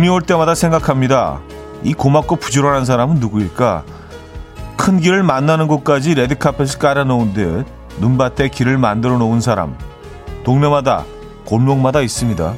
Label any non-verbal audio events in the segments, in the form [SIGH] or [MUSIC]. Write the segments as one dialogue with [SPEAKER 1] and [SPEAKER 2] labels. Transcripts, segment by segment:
[SPEAKER 1] 눈이 올 때마다 생각합니다. 이 고맙고 부지런한 사람은 누구일까? 큰 길을 만나는 곳까지 레드카펫을 깔아놓은 듯 눈밭에 길을 만들어 놓은 사람. 동네마다 골목마다 있습니다.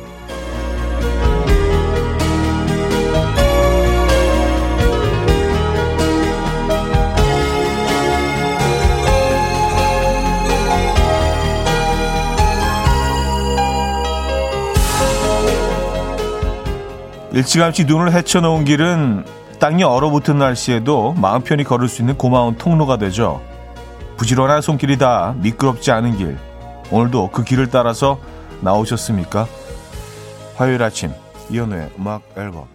[SPEAKER 1] 일찌감치 눈을 헤쳐놓은 길은 땅이 얼어붙은 날씨에도 마음 편히 걸을 수 있는 고마운 통로가 되죠. 부지런한 손길이다 미끄럽지 않은 길. 오늘도 그 길을 따라서 나오셨습니까? 화요일 아침 이현우의 음악 앨범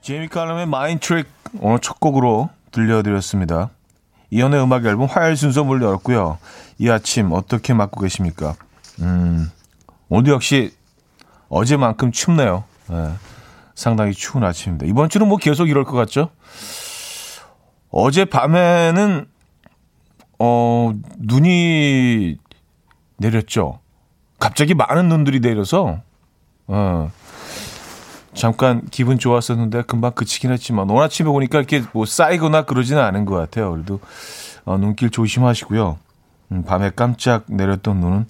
[SPEAKER 1] 제이미 칼럼의 마인 트릭 오늘 첫 곡으로 들려드렸습니다. 이현우의 음악 앨범 화요일 순서 문 열었고요. 이 아침 어떻게 맞고 계십니까? 음, 오늘도 역시 어제만큼 춥네요. 네, 상당히 추운 아침입니다. 이번 주는 뭐 계속 이럴 것 같죠? 어제 밤에는 어 눈이 내렸죠. 갑자기 많은 눈들이 내려서 어 잠깐 기분 좋았었는데 금방 그치긴 했지만 오늘 아침에 보니까 이렇게 뭐 쌓이거나 그러지는 않은 것 같아요. 그래도 어, 눈길 조심하시고요. 음, 밤에 깜짝 내렸던 눈은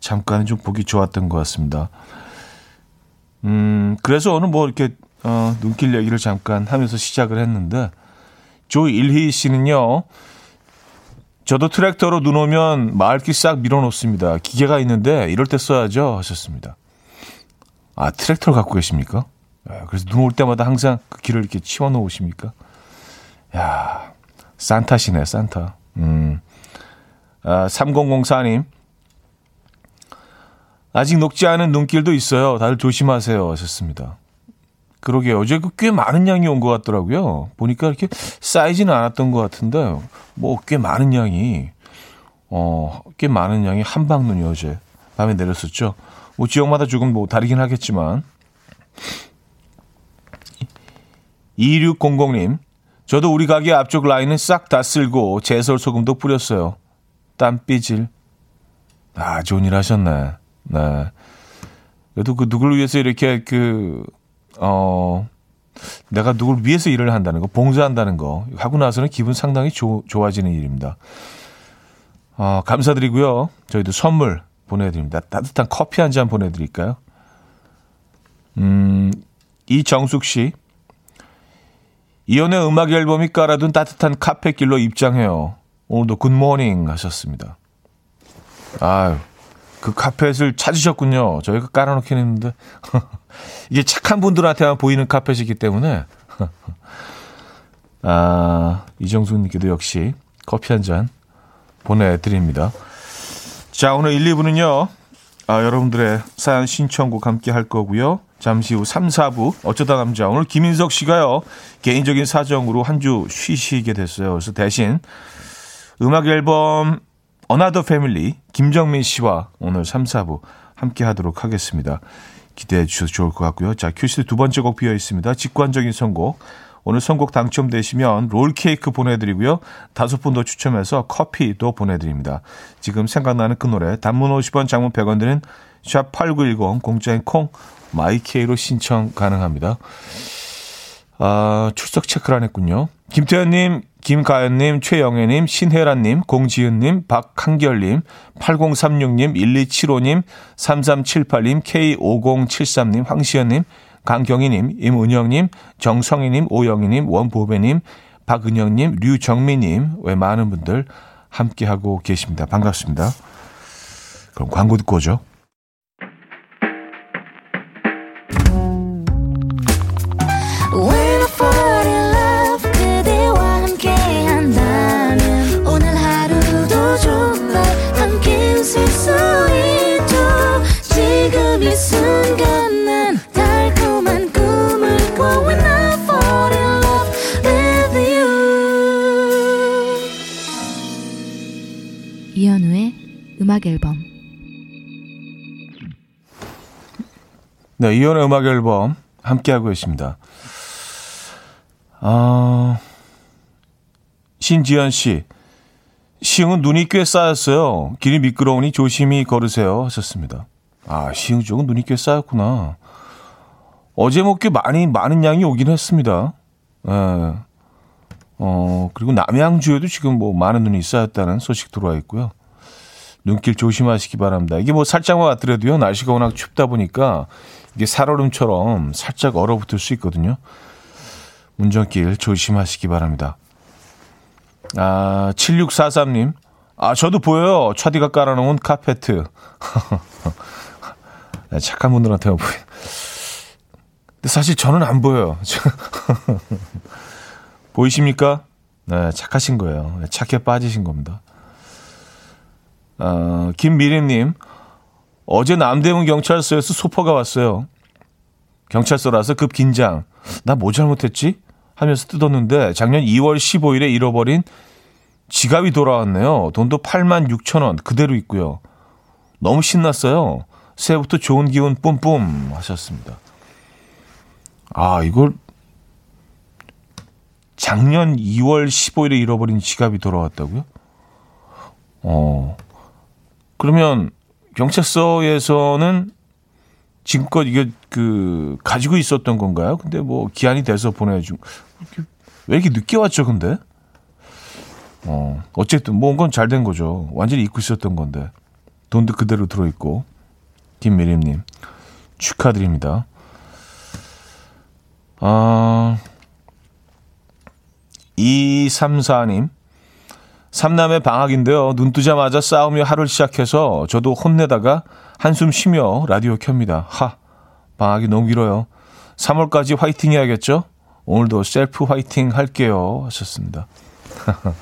[SPEAKER 1] 잠깐은 좀 보기 좋았던 것 같습니다. 음, 그래서 오늘 뭐 이렇게, 어, 눈길 얘기를 잠깐 하면서 시작을 했는데, 조 일희 씨는요, 저도 트랙터로 눈 오면 마을길 싹 밀어놓습니다. 기계가 있는데 이럴 때 써야죠. 하셨습니다. 아, 트랙터를 갖고 계십니까? 야, 그래서 눈 올 때마다 항상 그 길을 이렇게 치워 놓으십니까? 야, 산타시네, 산타. 음. 아, 3004님. 아직 녹지 않은 눈길도 있어요. 다들 조심하세요. 하셨습니다. 그러게요. 어제 그꽤 많은 양이 온 것 같더라고요. 보니까 이렇게 쌓이지는 않았던 것 같은데, 뭐 꽤 많은 양이, 어, 꽤 많은 양이 한방눈이 어제 밤에 내렸었죠. 뭐 지역마다 조금 뭐 다르긴 하겠지만. 2600님, 저도 우리 가게 앞쪽 라인은 싹 다 쓸고 제설 소금도 뿌렸어요. 땀삐질. 아, 좋은 일 하셨네. 네. 그래도 그 누구를 위해서 이렇게 그, 어, 내가 누구를 위해서 일을 한다는 거, 봉사한다는 거, 하고 나서는 기분 상당히 조, 좋아지는 일입니다. 어, 감사드리고요. 저희도 선물 보내드립니다. 따뜻한 커피 한 잔 보내드릴까요? 음, 이정숙 씨. 이연의 음악 앨범이 깔아둔 따뜻한 카페길로 입장해요. 오늘도 굿모닝 하셨습니다. 아유. 그 카펫을 찾으셨군요. 저희가 깔아놓긴 했는데. [LAUGHS] 이게 착한 분들한테만 보이는 카펫이기 때문에. [LAUGHS] 아, 이정수님께도 역시 커피 한 잔 보내드립니다. 자, 오늘 1, 2부는요. 아, 여러분들의 사연 신청곡 함께 할 거고요. 잠시 후 3, 4부 어쩌다 남자. 오늘 김인석 씨가요. 개인적인 사정으로 한 주 쉬시게 됐어요. 그래서 대신 음악 앨범 another family 김정민 씨와 오늘 3, 4부 함께 하도록 하겠습니다. 기대해 주셔서 좋을 것 같고요. 자, 큐시트 두 번째 곡 비어 있습니다. 직관적인 선곡. 오늘 선곡 당첨되시면 롤 케이크 보내드리고요. 다섯 분 더 추첨해서 커피도 보내드립니다. 지금 생각나는 그 노래 단문 50원 장문 100원 드는 샵8910 공짜인 콩 마이케이로 신청 가능합니다. 아, 출석 체크를 안 했군요. 김태현님, 김가연님, 최영애님, 신혜란님, 공지은님, 박한결님, 8036님, 1275님, 3378님, K5073님, 황시연님, 강경희님, 임은영님, 정성희님, 오영희님, 원보배님, 박은영님, 류정미님, 왜 많은 분들 함께하고 계십니다. 반갑습니다. 그럼 광고 듣고 오죠.
[SPEAKER 2] 음악 앨범
[SPEAKER 1] 네, 이현의 음악 앨범 함께하고 계십니다. 아, 신지연 씨. 시흥은 눈이 꽤 쌓였어요. 길이 미끄러우니 조심히 걸으세요. 하셨습니다. 아, 시흥 쪽은 눈이 꽤 쌓였구나. 어제 먹게 많이 많은 양이 오긴 했습니다. 예. 어, 그리고 남양주에도 지금 뭐 많은 눈이 쌓였다는 소식 들어와 있고요. 눈길 조심하시기 바랍니다. 이게 뭐 살짝만 왔더라도요, 날씨가 워낙 춥다 보니까 이게 살얼음처럼 살짝 얼어붙을 수 있거든요. 운전길 조심하시기 바랍니다. 아, 7643님. 아, 저도 보여요. 차디가 깔아놓은 카페트. [LAUGHS] 네, 착한 분들한테만 보여. 근데 사실 저는 안 보여요. [LAUGHS] 보이십니까? 네, 착하신 거예요. 네, 착해 빠지신 겁니다. 어, 김미림님, 어제 남대문 경찰서에서 소포가 왔어요. 경찰서라서 급 긴장. 나 뭐 잘못했지? 하면서 뜯었는데 작년 2월 15일에 잃어버린 지갑이 돌아왔네요. 돈도 8만 6천 원 그대로 있고요. 너무 신났어요. 새해부터 좋은 기운 뿜뿜 하셨습니다. 아, 이걸 작년 2월 15일에 잃어버린 지갑이 돌아왔다고요? 어. 그러면 경찰서에서는 지금껏 이게 그 가지고 있었던 건가요? 근데 뭐 기한이 돼서 보내준 왜 이렇게 늦게 왔죠? 근데 어 어쨌든 뭔건 잘 된 거죠. 완전히 잊고 있었던 건데 돈도 그대로 들어 있고 김미림님 축하드립니다. 아 234님 삼남의 방학인데요. 눈 뜨자마자 싸우며 하루를 시작해서 저도 혼내다가 한숨 쉬며 라디오 켭니다. 하, 방학이 너무 길어요. 3월까지 화이팅 해야겠죠? 오늘도 셀프 화이팅 할게요. 하셨습니다. [LAUGHS]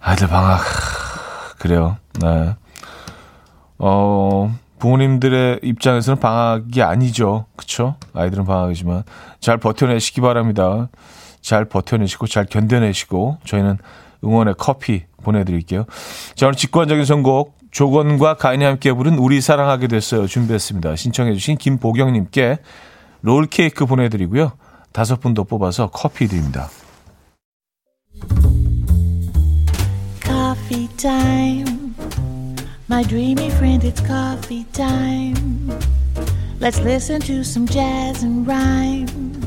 [SPEAKER 1] 아이들 방학. 그래요. 네. 어, 부모님들의 입장에서는 방학이 아니죠. 그쵸? 아이들은 방학이지만 잘 버텨내시기 바랍니다. 잘 버텨내시고 잘 견뎌내시고 저희는 응원의 커피 보내드릴게요. 자, 오늘 직관적인 선곡 조건과 가인이 함께 부른 우리 사랑하게 됐어요 준비했습니다. 신청해주신 김보경님께 롤 케이크 보내드리고요. 다섯 분 더 뽑아서 커피 드립니다. Coffee time. My dreamy friend, it's coffee time. Let's listen to some jazz and rhyme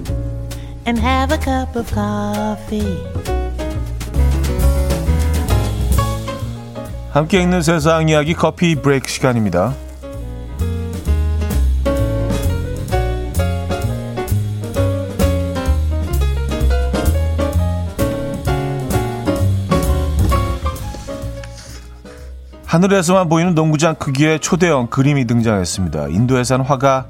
[SPEAKER 1] and have a cup of coffee. 함께 있는 세상 이야기 커피 브레이크 시간입니다. 하늘에서만 보이는 농구장 크기의 초대형 그림이 등장했습니다. 인도에 산 화가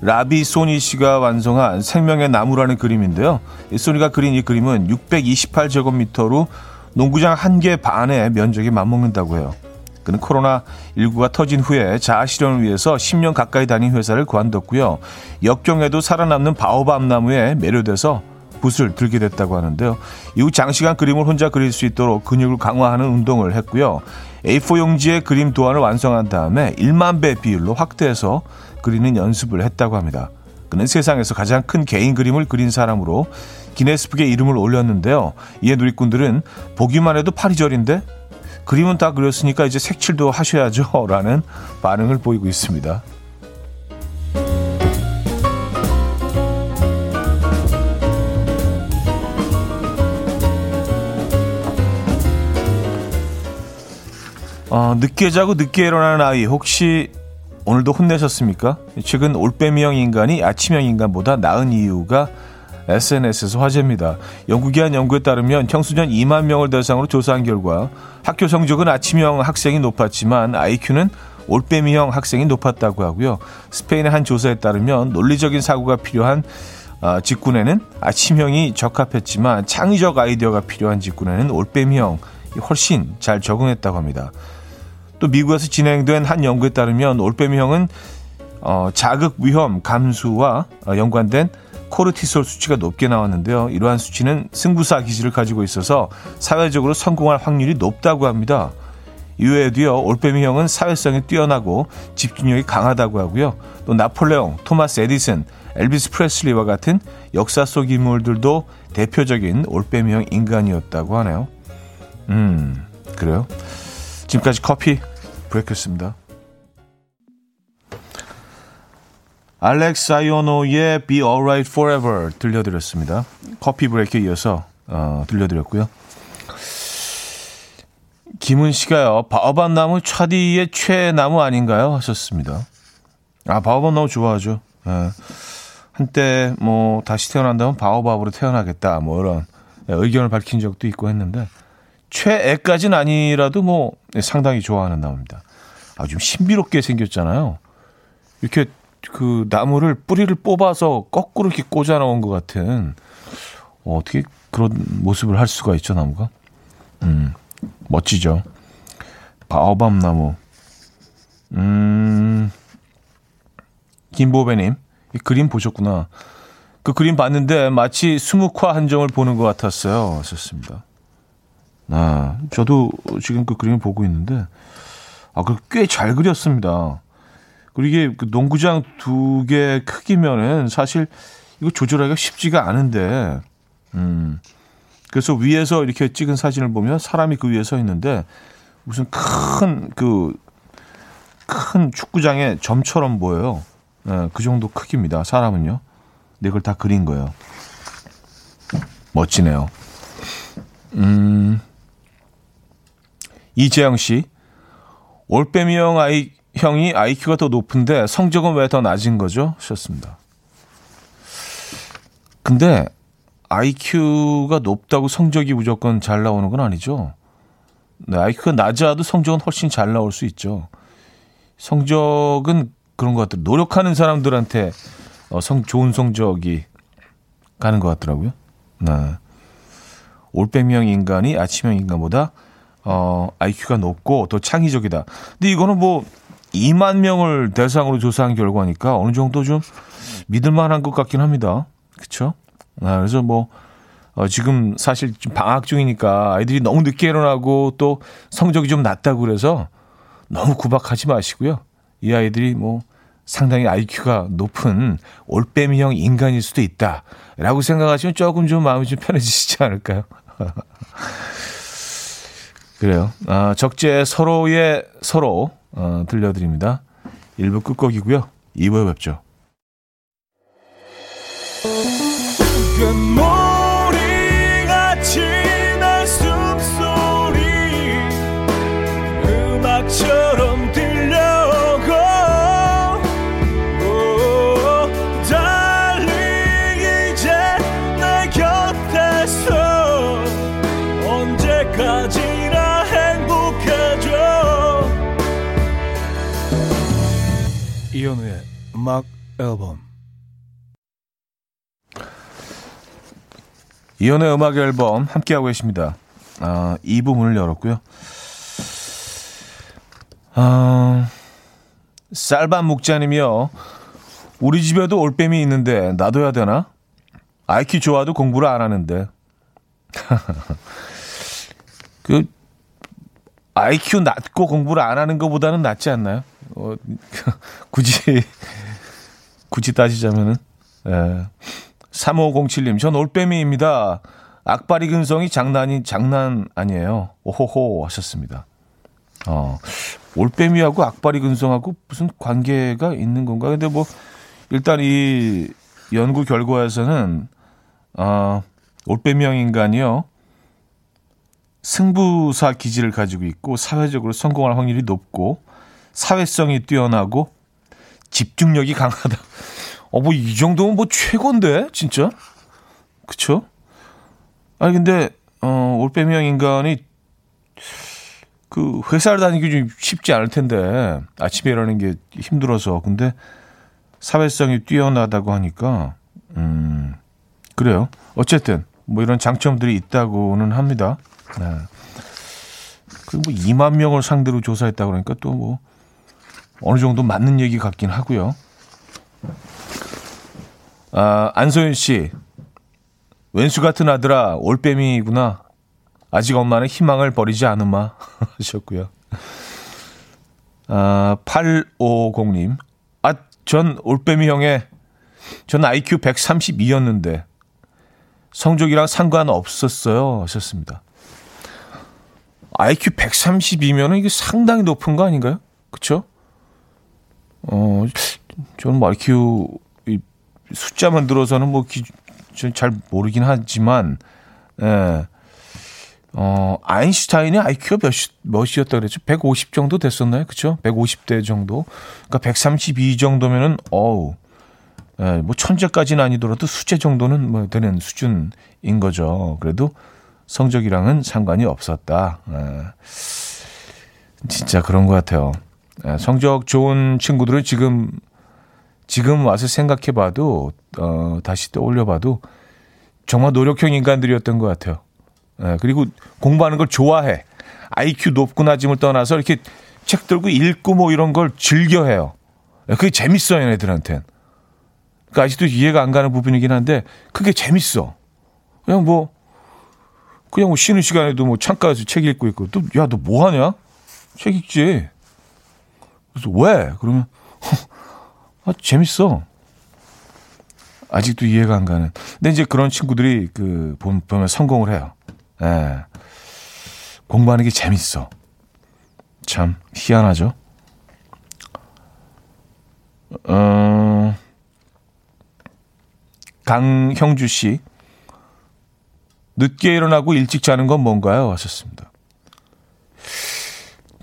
[SPEAKER 1] 라비 소니 씨가 완성한 생명의 나무라는 그림인데요. 이 소니가 그린 이 그림은 628제곱미터로 농구장 한 개 반의 면적에 맞먹는다고 해요. 그는 코로나19가 터진 후에 자아 실현을 위해서 10년 가까이 다닌 회사를 그만뒀고요. 역경에도 살아남는 바오밤 나무에 매료돼서 붓을 들게 됐다고 하는데요. 이후 장시간 그림을 혼자 그릴 수 있도록 근육을 강화하는 운동을 했고요. A4 용지의 그림 도안을 완성한 다음에 1만 배 비율로 확대해서 그리는 연습을 했다고 합니다. 그는 세상에서 가장 큰 개인 그림을 그린 사람으로 기네스북에 이름을 올렸는데요. 이에 누리꾼들은 보기만 해도 파리절인데 그림은 다 그렸으니까 이제 색칠도 하셔야죠. [LAUGHS] 라는 반응을 보이고 있습니다. 어, 늦게 자고 늦게 일어나는 아이 혹시 오늘도 혼내셨습니까? 최근 올빼미형 인간이 아침형 인간보다 나은 이유가 SNS에서 화제입니다. 영국이 한 연구에 따르면 청소년 2만 명을 대상으로 조사한 결과 학교 성적은 아침형 학생이 높았지만 IQ는 올빼미형 학생이 높았다고 하고요. 스페인의 한 조사에 따르면 논리적인 사고가 필요한 어, 직군에는 아침형이 적합했지만 창의적 아이디어가 필요한 직군에는 올빼미형이 훨씬 잘 적응했다고 합니다. 또 미국에서 진행된 한 연구에 따르면 올빼미형은 어, 자극 위험 감수와 어, 연관된 코르티솔 수치가 높게 나왔는데요. 이러한 수치는 승부사 기질을 가지고 있어서 사회적으로 성공할 확률이 높다고 합니다. 이외에도요, 올빼미형은 사회성이 뛰어나고 집중력이 강하다고 하고요. 또 나폴레옹, 토마스 에디슨, 엘비스 프레슬리와 같은 역사 속 인물들도 대표적인 올빼미형 인간이었다고 하네요. 음, 그래요? 지금까지 커피 브레이크였습니다. 알렉스 아이오노의 Be Alright Forever 들려드렸습니다. 커피 브레이크에 이어서 어, 들려드렸고요. 김은 씨가요. 바오밤 나무 차디의 최나무 아닌가요? 하셨습니다. 아 바오밤 나무 좋아하죠. 예. 한때 뭐 다시 태어난다면 바오밥으로 태어나겠다 뭐 이런 의견을 밝힌 적도 있고 했는데 최애까지는 아니라도 뭐 상당히 좋아하는 나무입니다. 아주 신비롭게 생겼잖아요. 이렇게 그 나무를 뿌리를 뽑아서 거꾸로 이렇게 꽂아 놓은 것 같은 어, 어떻게 그런 모습을 할 수가 있죠 나무가? 음 멋지죠. 바오밤 나무. 음 김보배님 이 그림 보셨구나. 그 그림 봤는데 마치 수묵화 한정을 보는 것 같았어요. 하셨습니다. 아, 저도 지금 그 그림을 보고 있는데, 아, 꽤잘 그렸습니다. 그리고 이게 그 농구장 두 개 크기면은 사실 이거 조절하기가 쉽지가 않은데, 음, 그래서 위에서 이렇게 찍은 사진을 보면 사람이 그 위에 서 있는데, 무슨 큰, 그, 큰 축구장의 점처럼 보여요. 네, 그 정도 크기입니다. 사람은요. 근데 이걸 다 그린 거예요. 멋지네요. 음, 이재영 씨. 올빼미 형 아이, 형이 IQ가 더 높은데 성적은 왜 더 낮은 거죠? 하셨습니다. 근데 IQ가 높다고 성적이 무조건 잘 나오는 건 아니죠. 네, IQ가 낮아도 성적은 훨씬 잘 나올 수 있죠. 성적은 그런 것 같아요. 노력하는 사람들한테 어, 성, 좋은 성적이 가는 것 같더라고요. 네. 올빼미형 인간이 아침형 인간보다 어, IQ가 높고 더 창의적이다. 근데 이거는 뭐 2만 명을 대상으로 조사한 결과니까 어느 정도 좀 믿을 만한 것 같긴 합니다. 그쵸? 아, 그래서 뭐, 어, 지금 사실 좀 방학 중이니까 아이들이 너무 늦게 일어나고 또 성적이 좀 낮다고 그래서 너무 구박하지 마시고요. 이 아이들이 뭐 상당히 IQ가 높은 올빼미형 인간일 수도 있다라고 생각하시면 조금 좀 마음이 좀 편해지시지 않을까요? [LAUGHS] 그래요. 아, 적재 서로의 서로 어, 들려드립니다. 1부 끝곡이고요. 2부에 뵙죠. 이현우의 음악 앨범 이현우의 음악 앨범 함께하고 계십니다. 아, 이 부분을 열었고요. 아, 쌀밥 묵자님이요. 우리 집에도 올빼미 있는데 놔둬야 되나? IQ 좋아도 공부를 안 하는데. [LAUGHS] 그 IQ 낮고 공부를 안 하는 것보다는 낫지 않나요? 어, [LAUGHS] 굳이, 굳이 따지자면은. 예. 3507님, 전 올빼미입니다. 악바리 근성이 장난이, 장난 아니에요. 오호호 하셨습니다. 어, 올빼미하고 악바리 근성하고 무슨 관계가 있는 건가? 근데 뭐, 일단 이 연구 결과에서는, 어, 올빼미형 인간이요. 승부사 기질을 가지고 있고, 사회적으로 성공할 확률이 높고, 사회성이 뛰어나고 집중력이 강하다. 어, 뭐, 이 정도면 뭐 최고인데, 진짜? 그쵸? 아니, 근데, 어, 올빼미 형 인간이 그 회사를 다니기 좀 쉽지 않을 텐데, 아침에 일어나는 게 힘들어서. 근데 사회성이 뛰어나다고 하니까, 음, 그래요. 어쨌든, 뭐 이런 장점들이 있다고는 합니다. 네. 그리고 뭐 2만 명을 상대로 조사했다고 그러니까 또 뭐, 어느 정도 맞는 얘기 같긴 하고요. 아, 안소연 씨. 왼수 같은 아들아, 올빼미구나. 아직 엄마는 희망을 버리지 않으마. [LAUGHS] 하셨고요. 아, 850님. 아, 전 올빼미 형의, 전 IQ 132였는데, 성적이랑 상관없었어요. 하셨습니다. IQ 132면은 이게 상당히 높은 거 아닌가요? 그쵸? 어, 저는 뭐 IQ 숫자만 들어서는 뭐잘 모르긴 하지만 예. 어, 아인슈타인의 IQ가 몇, 몇이었다 그랬죠? 150 정도 됐었나요? 그쵸? 150대 정도. 그러니까 132 정도면은, 어우, 예, 뭐 천재까지는 아니더라도 수재 정도는 뭐 되는 수준인 거죠. 그래도 성적이랑은 상관이 없었다. 예. 진짜 그런 것 같아요. 예, 성적 좋은 친구들은 지금, 지금 와서 생각해 봐도, 어, 다시 떠올려 봐도 정말 노력형 인간들이었던 것 같아요. 예, 그리고 공부하는 걸 좋아해. IQ 높고 낮음을 떠나서 이렇게 책 들고 읽고 뭐 이런 걸 즐겨해요. 예, 그게 재밌어요, 얘네들한텐. 그러니까 아직도 이해가 안 가는 부분이긴 한데 그게 재밌어. 그냥 뭐 그냥 뭐 쉬는 시간에도 뭐 창가에서 책 읽고 있고 또 야 너 뭐 하냐? 책 읽지. 그래서 왜? 그러면 [LAUGHS] 아 재밌어. 아직도 이해가 안 가는. 근데 이제 그런 친구들이 그 보면 성공을 해요. 예. 공부하는 게 재밌어. 참 희한하죠. 어, 강형주 씨. 늦게 일어나고 일찍 자는 건 뭔가요? 하셨습니다.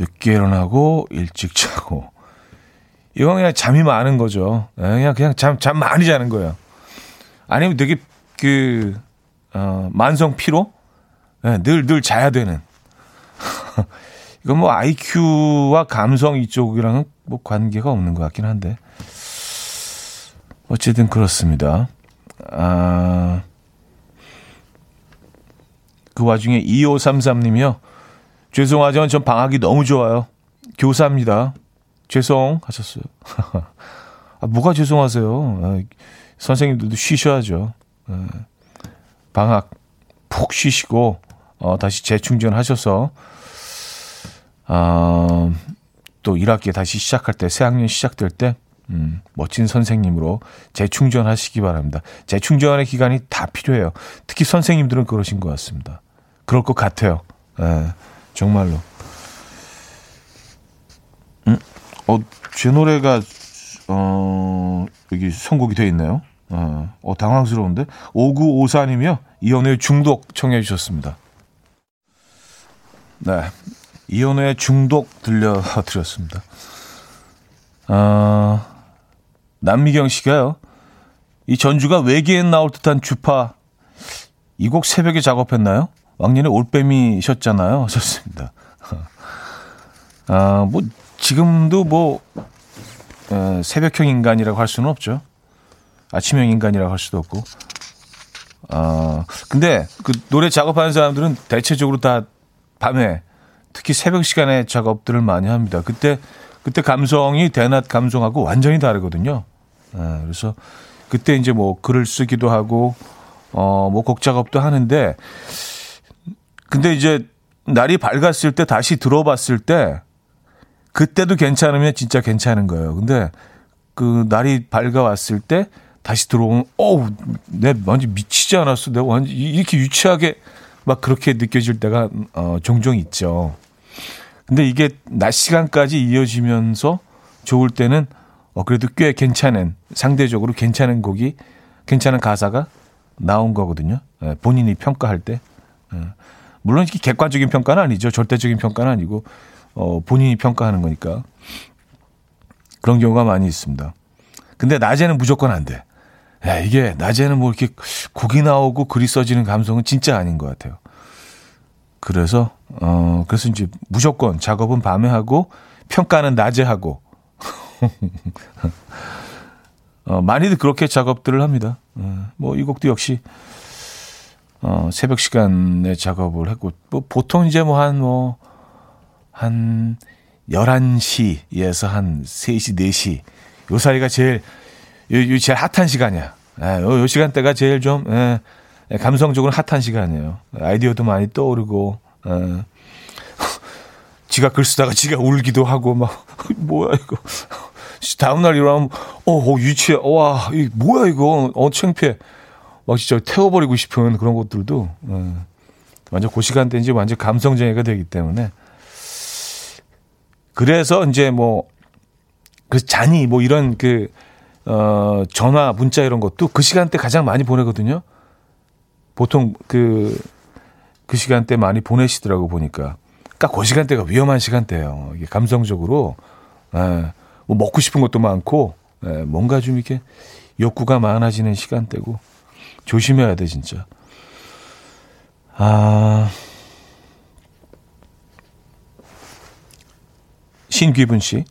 [SPEAKER 1] 늦게 일어나고 일찍 자고. 이건 그냥 잠이 많은 거죠. 예, 그냥, 그냥 잠, 잠 많이 자는 거예요. 아니면 되게 그, 어, 만성 피로? 네, 늘, 늘 자야 되는. [LAUGHS] 이건 뭐 IQ와 감성 이쪽이랑은 뭐 관계가 없는 것 같긴 한데. 어쨌든 그렇습니다. 아, 그 와중에 2533님이요. 죄송하지만 전 방학이 너무 좋아요. 교사입니다. 죄송 하셨어요. [LAUGHS] 아, 뭐가 죄송하세요? 아, 선생님들도 쉬셔야죠. 아, 방학 푹 쉬시고 어, 다시 재충전하셔서 어, 또 1학기 다시 시작할 때, 새학년 시작될 때 음, 멋진 선생님으로 재충전하시기 바랍니다. 재충전의 기간이 다 필요해요. 특히 선생님들은 그러신 것 같습니다. 그럴 것 같아요. 예, 정말로. 음, 어, 제 노래가, 어, 여기 선곡이 되어 있네요. 어, 어 당황스러운데. 5954님이요. 이연우의 중독 청해 주셨습니다. 네. 이연우의 중독 들려드렸습니다. 아, 남미경 씨가요. 이 전주가 외계인 나올 듯한 주파. 이 곡 새벽에 작업했나요? 왕년에 올빼미셨잖아요. [LAUGHS] 좋습니다. 아, 뭐, 지금도 뭐, 에, 새벽형 인간이라고 할 수는 없죠. 아침형 인간이라고 할 수도 없고. 아, 근데 그 노래 작업하는 사람들은 대체적으로 다 밤에 특히 새벽 시간에 작업들을 많이 합니다. 그때 그때 감성이 대낮 감성하고 완전히 다르거든요. 네, 그래서 그때 이제 뭐 글을 쓰기도 하고 어 뭐 곡 작업도 하는데 근데 이제 날이 밝았을 때 다시 들어봤을 때 그때도 괜찮으면 진짜 괜찮은 거예요. 근데 그 날이 밝아왔을 때 다시 들어오면 어우 내 완전 미치지 않았어. 내가 완전 이렇게 유치하게 막 그렇게 느껴질 때가 어, 종종 있죠. 근데 이게 낮 시간까지 이어지면서 좋을 때는 어, 그래도 꽤 괜찮은 상대적으로 괜찮은 곡이 괜찮은 가사가 나온 거거든요. 예, 본인이 평가할 때. 예. 물론 이렇게 객관적인 평가는 아니죠. 절대적인 평가는 아니고 어, 본인이 평가하는 거니까 그런 경우가 많이 있습니다. 근데 낮에는 무조건 안 돼. 야, 이게 낮에는 뭐 이렇게 곡이 나오고 글이 써지는 감성은 진짜 아닌 것 같아요. 그래서 어 그래서 이제 무조건 작업은 밤에 하고 평가는 낮에 하고 [LAUGHS] 어, 많이들 그렇게 작업들을 합니다. 어, 뭐이 곡도 역시 어, 새벽 시간에 작업을 했고 뭐 보통 이제 뭐 한 뭐 한 11시에서 한 3시, 4시 요 사이가 제일 요, 요 제일 핫한 시간이야. 예, 요, 요 시간대가 제일 좀 예, 예, 감성적으로 핫한 시간이에요. 아이디어도 많이 떠오르고 예. [LAUGHS] 지가 글 쓰다가 지가 울기도 하고 막 [LAUGHS] 뭐야 이거 다음날 일어나면 어, 어 유치해 와 이 뭐야 이거 어 창피해 막 진짜 태워버리고 싶은 그런 것들도 예. 완전 그 시간대 이제 완전 감성쟁이가 되기 때문에 그래서 이제 뭐 그래서 잔이 뭐 이런 그, 어, 전화, 문자 이런 것도 그 시간대 가장 많이 보내거든요. 보통 그, 그 시간대 많이 보내시더라고 보니까. 딱그 시간대가 위험한 시간대예요. 이게 감성적으로, 예, 뭐 먹고 싶은 것도 많고, 예, 뭔가 좀 이렇게 욕구가 많아지는 시간대고, 조심해야 돼, 진짜. 아, 신귀분 씨.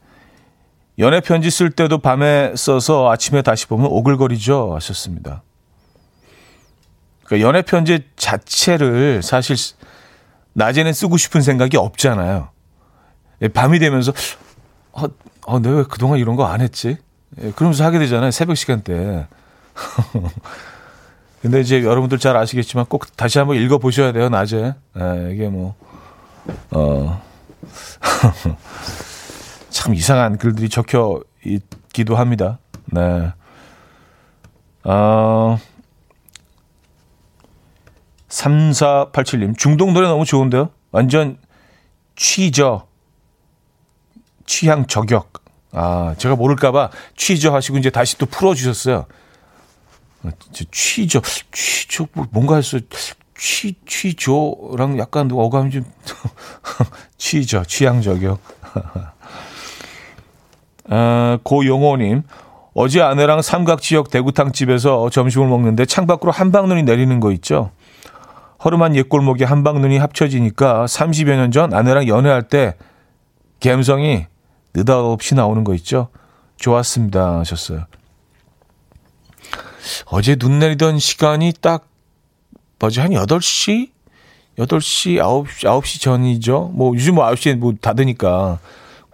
[SPEAKER 1] 연애 편지 쓸 때도 밤에 써서 아침에 다시 보면 오글거리죠. 하셨습니다. 그러니까 연애 편지 자체를 사실 낮에는 쓰고 싶은 생각이 없잖아요. 예, 밤이 되면서 어, 어 내가 왜 그동안 이런 거 안 했지? 예, 그러면서 하게 되잖아요. 새벽 시간대. [LAUGHS] 근데 이제 여러분들 잘 아시겠지만 꼭 다시 한번 읽어 보셔야 돼요. 낮에. 예, 이게 뭐 어. [LAUGHS] 참 이상한 글들이 적혀 있기도 합니다. 네. 어, 3487님, 중동 노래 너무 좋은데요? 완전 취저, 취향 저격. 아, 제가 모를까봐 취저 하시고 이제 다시 또 풀어주셨어요. 어, 취저, 취저, 뭐 뭔가 했어. 취, 취조랑 약간 어감이 좀, [LAUGHS] 취저, 취향 저격. 어, 고용호님, 어제 아내랑 삼각지역 대구탕집에서 점심을 먹는데 창밖으로 한방눈이 내리는 거 있죠. 허름한 옛골목에 한방눈이 합쳐지니까 30여 년 전 아내랑 연애할 때 감성이 느닷없이 나오는 거 있죠. 좋았습니다 하셨어요. 어제 눈 내리던 시간이 딱 뭐지 한 8시? 8시, 9시, 9시 전이죠. 뭐 요즘 뭐 9시에 뭐 닫으니까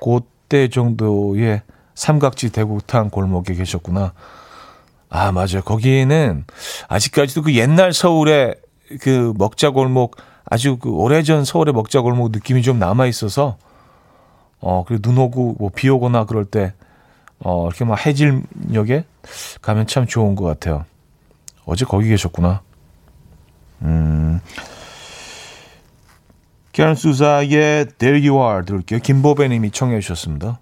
[SPEAKER 1] 그때 정도의 삼각지 대구탕 골목에 계셨구나. 아, 맞아요. 거기에는 아직까지도 그 옛날 서울의 그 먹자 골목 아주 그 오래전 서울의 먹자 골목 느낌이 좀 남아 있어서 어, 그리고 눈 오고 뭐 비 오거나 그럴 때 어, 이렇게 막 해질녘에 가면 참 좋은 것 같아요. 어제 거기 계셨구나. 음. 캐런 수사의 There You Are 들을게요. 김보배 님이 청해 주셨습니다.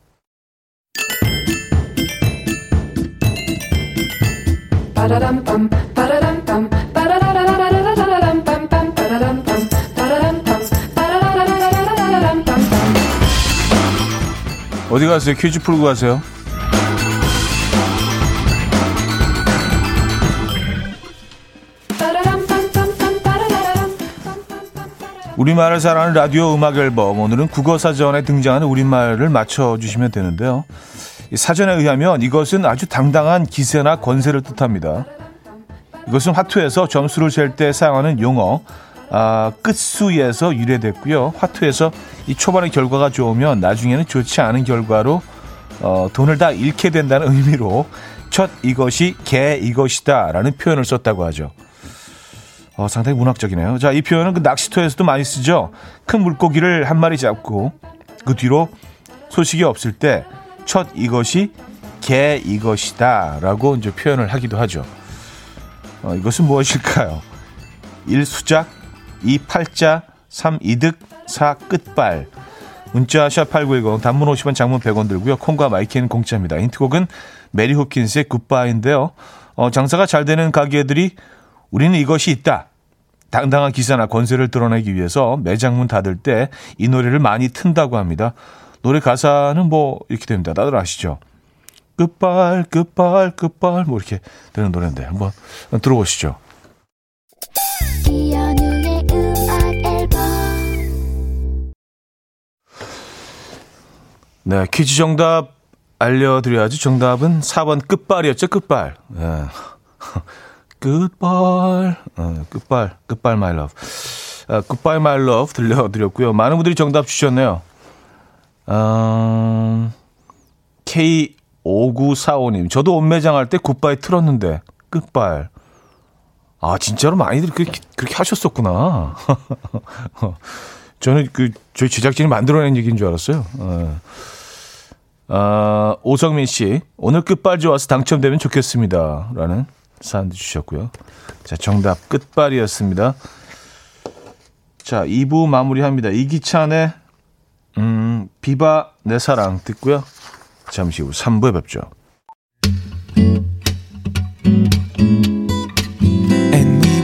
[SPEAKER 1] 어디 가세요? 퀴즈 풀고 가세요. 우리말을 잘하는 라디오 음악 앨범 오늘은 국어 사전에 등장하는 우리말을 맞춰 주시면 되는데요. 사전에 의하면 이것은 아주 당당한 기세나 권세를 뜻합니다. 이것은 화투에서 점수를 잴 때 사용하는 용어 아, 끝수에서 유래됐고요. 화투에서 이 초반의 결과가 좋으면 나중에는 좋지 않은 결과로 어, 돈을 다 잃게 된다는 의미로 첫 이것이 개 이것이다라는 표현을 썼다고 하죠. 어, 상당히 문학적이네요. 자, 이 표현은 그 낚시터에서도 많이 쓰죠. 큰 물고기를 한 마리 잡고 그 뒤로 소식이 없을 때 첫 이것이 개 이것이다라고 이제 표현을 하기도 하죠. 어, 이것은 무엇일까요? 1 수작, 2 팔자, 3 이득, 4 끝발. 문자 샵8910 단문 50원 장문 100원 들고요. 콩과 마이케이는 공짜입니다. 힌트곡은 메리 홉킨스의 Goodbye인데요. 어, 장사가 잘 되는 가게들이 우리는 이것이 있다. 당당한 기세나 권세를 드러내기 위해서 매장 문 닫을 때 이 노래를 많이 튼다고 합니다. 노래 가사는 뭐 이렇게 됩니다. 다들 아시죠? 끝발, 끝발, 끝발 뭐 이렇게 되는 노래인데 한번 들어보시죠. 네, 퀴즈 정답 알려드려야지. 정답은 4번 끝발이었죠, 끝발. 네. 끝발, 어, 끝발, 끝발 my love. 아, 끝발 my love 들려드렸고요. 많은 분들이 정답 주셨네요. 어, K5945님, 저도 옷매장 할 때 굿바이 틀었는데, 끝발. 아, 진짜로 많이들 그렇게, 그렇게 하셨었구나. [LAUGHS] 저는 그, 저희 제작진이 만들어낸 얘기인 줄 알았어요. 어. 아, 오성민 씨, 오늘 끝발 좋아서 당첨되면 좋겠습니다. 라는 사연도 주셨고요. 자, 정답 끝발이었습니다. 자, 2부 마무리합니다. 이기찬의 음, 비바 내 사랑 듣고요. 잠시 후 3부에 뵙죠.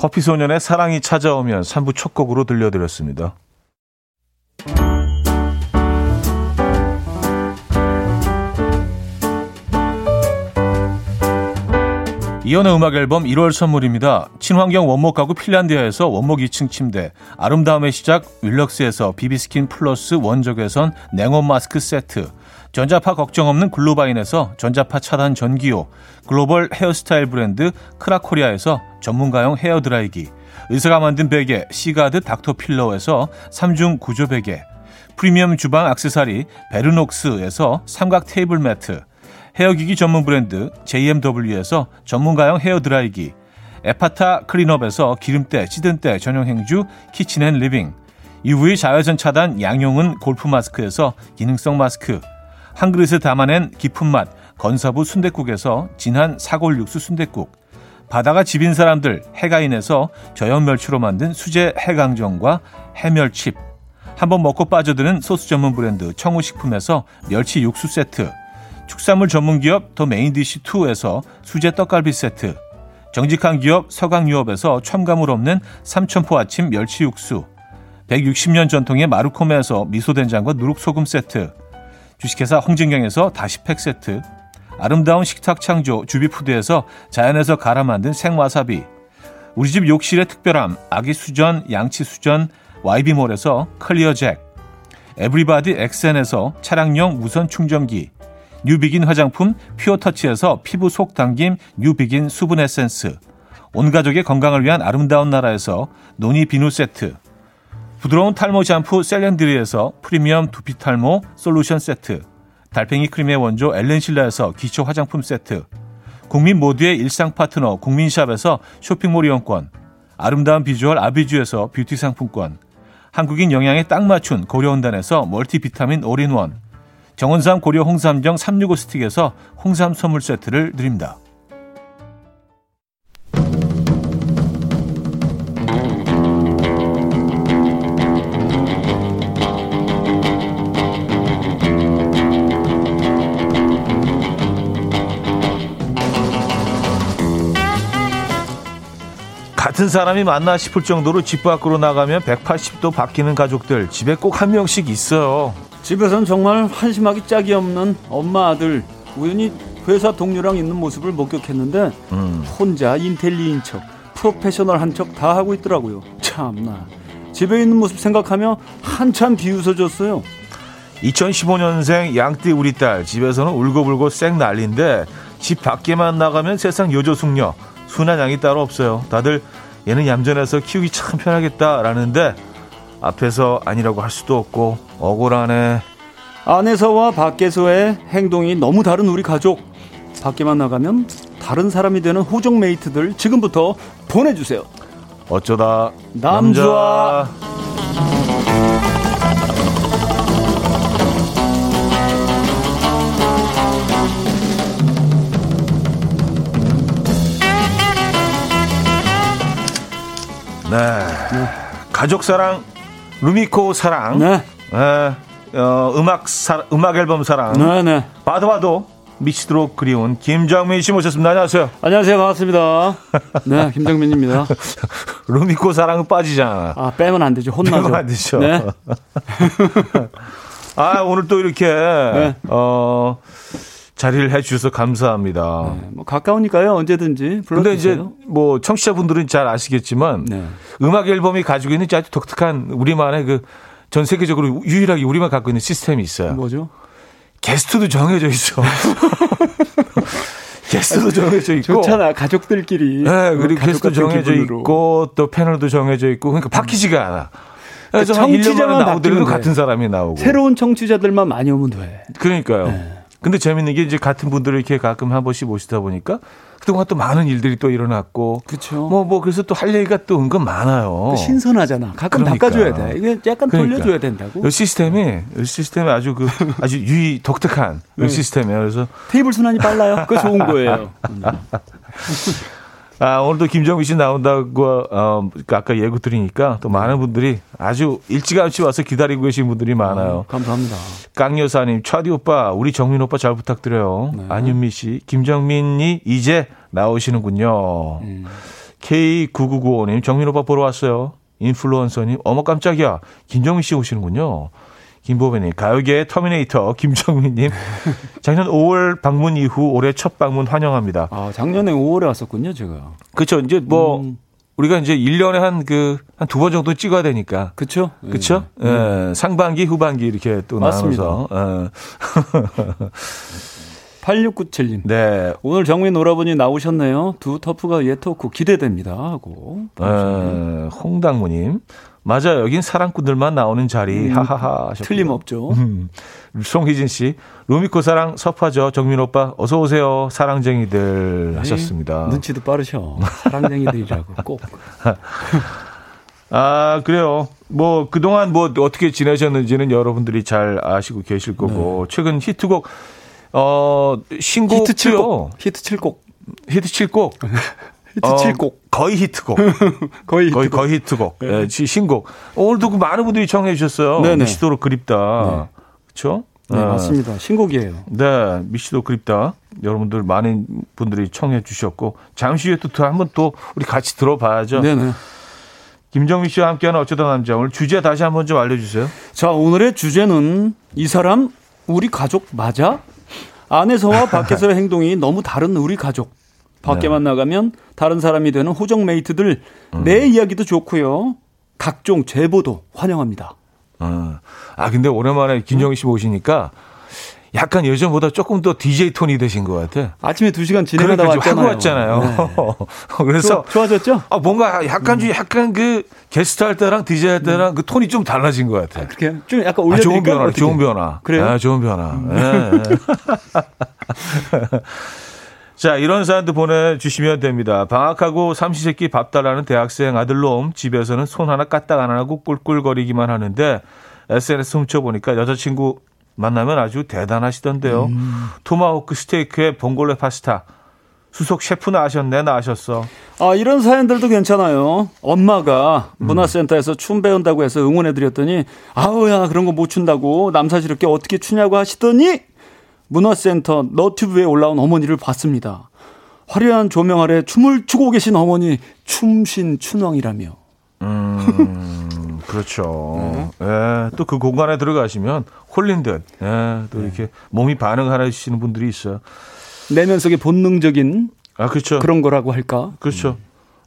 [SPEAKER 1] 커피소년의 사랑이 찾아오면 3부 첫 곡으로 들려드렸습니다. 이연의 음악 앨범 1월 선물입니다. 친환경 원목 가구 핀란디아에서 원목 2층 침대, 아름다움의 시작 윌럭스에서 비비스킨 플러스 원적외선 냉온 마스크 세트, 전자파 걱정 없는 글로바인에서 전자파 차단 전기요, 글로벌 헤어스타일 브랜드 크라코리아에서 전문가용 헤어드라이기, 의사가 만든 베개 시가드 닥터필러에서 3중 구조 베개, 프리미엄 주방 악세사리 베르녹스에서 삼각 테이블 매트, 헤어기기 전문 브랜드 JMW에서 전문가용 헤어드라이기, 에파타 클린업에서 기름때, 찌든때 전용 행주 키친앤 리빙, UV 자외선 차단 양용은 골프 마스크에서 기능성 마스크, 한 그릇에 담아낸 깊은 맛 건사부 순댓국에서 진한 사골 육수 순댓국. 바다가 집인 사람들 해가인에서 저염 멸치로 만든 수제 해강정과 해멸칩. 한번 먹고 빠져드는 소스 전문 브랜드 청우식품에서 멸치 육수 세트. 축산물 전문 기업 더 메인디시 2에서 수제 떡갈비 세트. 정직한 기업 서강유업에서 첨가물 없는 삼천포 아침 멸치 육수. 160년 전통의 마루코메에서 미소된장과 누룩소금 세트 주식회사 홍진경에서 다시팩 세트, 아름다운 식탁 창조 주비푸드에서 자연에서 갈아 만든 생와사비, 우리 집 욕실의 특별함 아기 수전 양치 수전 YB몰에서 클리어 잭, 에브리바디 엑센에서 차량용 무선 충전기, 뉴비긴 화장품 퓨어터치에서 피부 속 당김 뉴비긴 수분 에센스, 온 가족의 건강을 위한 아름다운 나라에서 노니 비누 세트, 부드러운 탈모 샴푸 셀렌드리에서 프리미엄 두피 탈모 솔루션 세트, 달팽이 크림의 원조 엘렌실라에서 기초 화장품 세트, 국민 모두의 일상 파트너 국민샵에서 쇼핑몰 이용권, 아름다운 비주얼 아비주에서 뷰티 상품권, 한국인 영양에 딱 맞춘 고려은단에서 멀티비타민 올인원, 정원삼 고려 홍삼정 365 스틱에서 홍삼 선물 세트를 드립니다. 같은 사람이 맞나 싶을 정도로 집 밖으로 나가면 180도 바뀌는 가족들 집에 꼭 한 명씩 있어요.
[SPEAKER 2] 집에선 정말 한심하기 짝이 없는 엄마 아들 우연히 회사 동료랑 있는 모습을 목격했는데 음. 혼자 인텔리인 척 프로페셔널한 척 다 하고 있더라고요. 참나 집에 있는 모습 생각하며 한참 비웃어줬어요.
[SPEAKER 1] 2015년생 양띠 우리 딸 집에서는 울고불고 쌩 난리인데 집 밖에만 나가면 세상 요조숙녀 순한 양이 따로 없어요. 다들 얘는 얌전해서 키우기 참 편하겠다라는데 앞에서 아니라고 할 수도 없고 억울하네.
[SPEAKER 2] 안에서와 밖에서의 행동이 너무 다른 우리 가족. 밖에만 나가면 다른 사람이 되는 호정 메이트들 지금부터 보내주세요.
[SPEAKER 1] 어쩌다 남자. 네. 네. 가족 사랑, 루미코 사랑. 네. 네. 어, 음악 사, 음악 앨범 사랑. 네, 네. 봐도 봐도 미치도록 그리운 김정민 씨 모셨습니다. 안녕하세요.
[SPEAKER 2] 안녕하세요. 반갑습니다. 네, 김정민입니다. [LAUGHS]
[SPEAKER 1] 루미코 사랑은 빠지잖아.
[SPEAKER 2] 아, 빼면 안 되죠. 혼나죠.
[SPEAKER 1] 빼면 안 되죠. 네. [LAUGHS] 아, 오늘 또 이렇게 네. 어 자리를 해주셔서 감사합니다. 네,
[SPEAKER 2] 뭐 가까우니까요 언제든지 불러주세요. 근데 이제
[SPEAKER 1] 뭐 청취자분들은 잘 아시겠지만 네. 음악 앨범이 가지고 있는 아주 독특한 우리만의 그 전 세계적으로 유일하게 우리만 갖고 있는 시스템이 있어요.
[SPEAKER 2] 뭐죠?
[SPEAKER 1] 게스트도 정해져 있어. [LAUGHS] 게스트도 정해져 있고.
[SPEAKER 2] 좋잖아, 가족들끼리.
[SPEAKER 1] 네, 그리고 게스트도 정해져 기분으로. 있고, 또 패널도 정해져 있고, 그러니까 바뀌지가 않아. 그래서 청취자만 나오더라도 같은 사람이 나오고.
[SPEAKER 2] 새로운 청취자들만 많이 오면 돼.
[SPEAKER 1] 그러니까요. 네. 근데 재밌는 게 이제 같은 분들을 이렇게 가끔 한 번씩 모시다 보니까 그동안 또 많은 일들이 또 일어났고.
[SPEAKER 2] 그렇죠.
[SPEAKER 1] 뭐, 뭐, 그래서 또 할 얘기가 또 은근 많아요.
[SPEAKER 2] 그 신선하잖아. 가끔
[SPEAKER 1] 그러니까.
[SPEAKER 2] 바꿔줘야 돼. 이게 약간
[SPEAKER 1] 그러니까.
[SPEAKER 2] 돌려줘야 된다고.
[SPEAKER 1] 이 시스템이, 이 시스템이 아주 그, [LAUGHS] 아주 유의, 독특한 이
[SPEAKER 2] 네.
[SPEAKER 1] 시스템이에요. 그래서
[SPEAKER 2] 테이블 순환이 빨라요. [LAUGHS] 그거 좋은 거예요. [LAUGHS] 음.
[SPEAKER 1] 아, 오늘도 김정미 씨 나온다고, 어, 그 아까 예고 드리니까 또 많은 분들이 아주 일찌감치 와서 기다리고 계신 분들이 많아요.
[SPEAKER 2] 감사합니다.
[SPEAKER 1] 깡 여사님, 차디 오빠, 우리 정민 오빠 잘 부탁드려요.
[SPEAKER 2] 네.
[SPEAKER 1] 안윤미 씨, 김정민이 이제 나오시는군요.
[SPEAKER 2] 음.
[SPEAKER 1] K9995님, 정민 오빠 보러 왔어요. 인플루언서님, 어머 깜짝이야. 김정민 씨 오시는군요. 김보배님, 가요계의 터미네이터, [LAUGHS] 김정민님. 작년 5월 방문 이후 올해 첫 방문 환영합니다.
[SPEAKER 2] 아, 작년에 5월에 왔었군요, 제가.
[SPEAKER 1] 그렇죠. 이제 뭐,
[SPEAKER 2] 음.
[SPEAKER 1] 우리가 이제 1년에 한 그, 한 두 번 정도 찍어야 되니까.
[SPEAKER 2] 그쵸?
[SPEAKER 1] 그렇죠?
[SPEAKER 2] 예.
[SPEAKER 1] 예, 상반기, 후반기 이렇게 또
[SPEAKER 2] 맞습니다.
[SPEAKER 1] 나눠서. 예. [LAUGHS] [LAUGHS]
[SPEAKER 2] 8697님.
[SPEAKER 1] 네.
[SPEAKER 2] 오늘 정민 오라버니 나오셨네요. 두 터프가 예토크 기대됩니다. 하고.
[SPEAKER 1] 에, 홍당무님. 맞아요. 여긴 사랑꾼들만 나오는 자리. 하하하. 하셨고요.
[SPEAKER 2] 틀림없죠.
[SPEAKER 1] 음. 송희진 씨. 루미코 사랑 섭하죠. 정민 오빠. 어서 오세요. 사랑쟁이들 하셨습니다.
[SPEAKER 2] 눈치도 빠르셔. 사랑쟁이들이라고 [LAUGHS] 꼭.
[SPEAKER 1] 아, 그래요. 뭐, 그동안 뭐, 어떻게 지내셨는지는 여러분들이 잘 아시고 계실 거고, 최근 히트곡, 어, 신곡.
[SPEAKER 2] 히트 7곡. 히트 7곡.
[SPEAKER 1] 히트 7곡. [LAUGHS]
[SPEAKER 2] 히트
[SPEAKER 1] 어,
[SPEAKER 2] 7곡.
[SPEAKER 1] 거의 히트곡. [LAUGHS]
[SPEAKER 2] 거의
[SPEAKER 1] 거의
[SPEAKER 2] 히트곡.
[SPEAKER 1] 거의 히트곡. 예, 지- 신곡. 오늘도 그 많은 분들이 청해 주셨어요.
[SPEAKER 2] 네네.
[SPEAKER 1] 미치도록 그립다. 그렇죠?
[SPEAKER 2] 네, 맞습니다. 신곡이에요.
[SPEAKER 1] 네, 미치도록 그립다. 여러분들 많은 분들이 청해 주셨고 잠시 후에 또 한번 또 우리 같이 들어봐야죠.
[SPEAKER 2] 네네.
[SPEAKER 1] 김정민 씨와 함께하는 어쩌다 남자 오늘 주제 다시 한번 좀 알려주세요.
[SPEAKER 2] 자, 오늘의 주제는 이 사람 우리 가족 맞아? 안에서와 [LAUGHS] 밖에서의 행동이 너무 다른 우리 가족. 밖에만 나가면 다른 사람이 되는 호정 메이트들 내 이야기도 좋고요. 각종 제보도 환영합니다.
[SPEAKER 1] 어. 아 근데 오랜만에 김정민 씨 모시니까 약간 예전보다 조금 더 DJ 톤이 되신 것 같아.
[SPEAKER 2] 아침에 2 시간 진행하다
[SPEAKER 1] 그러니까 좀
[SPEAKER 2] 왔잖아요.
[SPEAKER 1] 하고
[SPEAKER 2] 네.
[SPEAKER 1] 왔잖아요. [LAUGHS] 그래서
[SPEAKER 2] 좋- 좋아졌죠?
[SPEAKER 1] 아, 뭔가 약간 좀 약간 그 게스트 할 때랑 DJ 할 때랑 그 톤이 좀 달라진 것 같아.
[SPEAKER 2] 그렇게 좀 약간
[SPEAKER 1] 아,
[SPEAKER 2] 올려드릴까?
[SPEAKER 1] 좋은 변화,
[SPEAKER 2] 어떻게?
[SPEAKER 1] 좋은 변화.
[SPEAKER 2] 그래요? 음.
[SPEAKER 1] 아, 좋은 변화. 예, 예. [LAUGHS] [LAUGHS] 자, 이런 사연도 보내주시면 됩니다. 방학하고 삼시세끼 밥 달라는 대학생 아들놈 집에서는 손 하나 까딱 안 하고 꿀꿀거리기만 하는데 SNS 훔쳐보니까 여자친구 만나면 아주 대단하시던데요.
[SPEAKER 2] 음.
[SPEAKER 1] 토마호크 스테이크에 봉골레 파스타. 수석 셰프 나 하셨네, 나 하셨어.
[SPEAKER 2] 아, 이런 사연들도 괜찮아요. 엄마가
[SPEAKER 1] 음.
[SPEAKER 2] 문화센터에서 춤 배운다고 해서 응원해드렸더니, 아우야, 그런 거 못 춘다고 남사스럽게 어떻게 추냐고 하시더니, 문화센터 너튜브에 올라온 어머니를 봤습니다. 화려한 조명 아래 춤을 추고 계신 어머니, 춤신 춘왕이라며.
[SPEAKER 1] 음, [LAUGHS] 그렇죠. 예, 또 그 공간에 들어가시면 홀린 듯, 예, 또 이렇게 몸이 반응하시는 분들이 있어요.
[SPEAKER 2] 내면 속에 본능적인
[SPEAKER 1] 아, 그렇죠.
[SPEAKER 2] 그런 거라고 할까?
[SPEAKER 1] 그렇죠.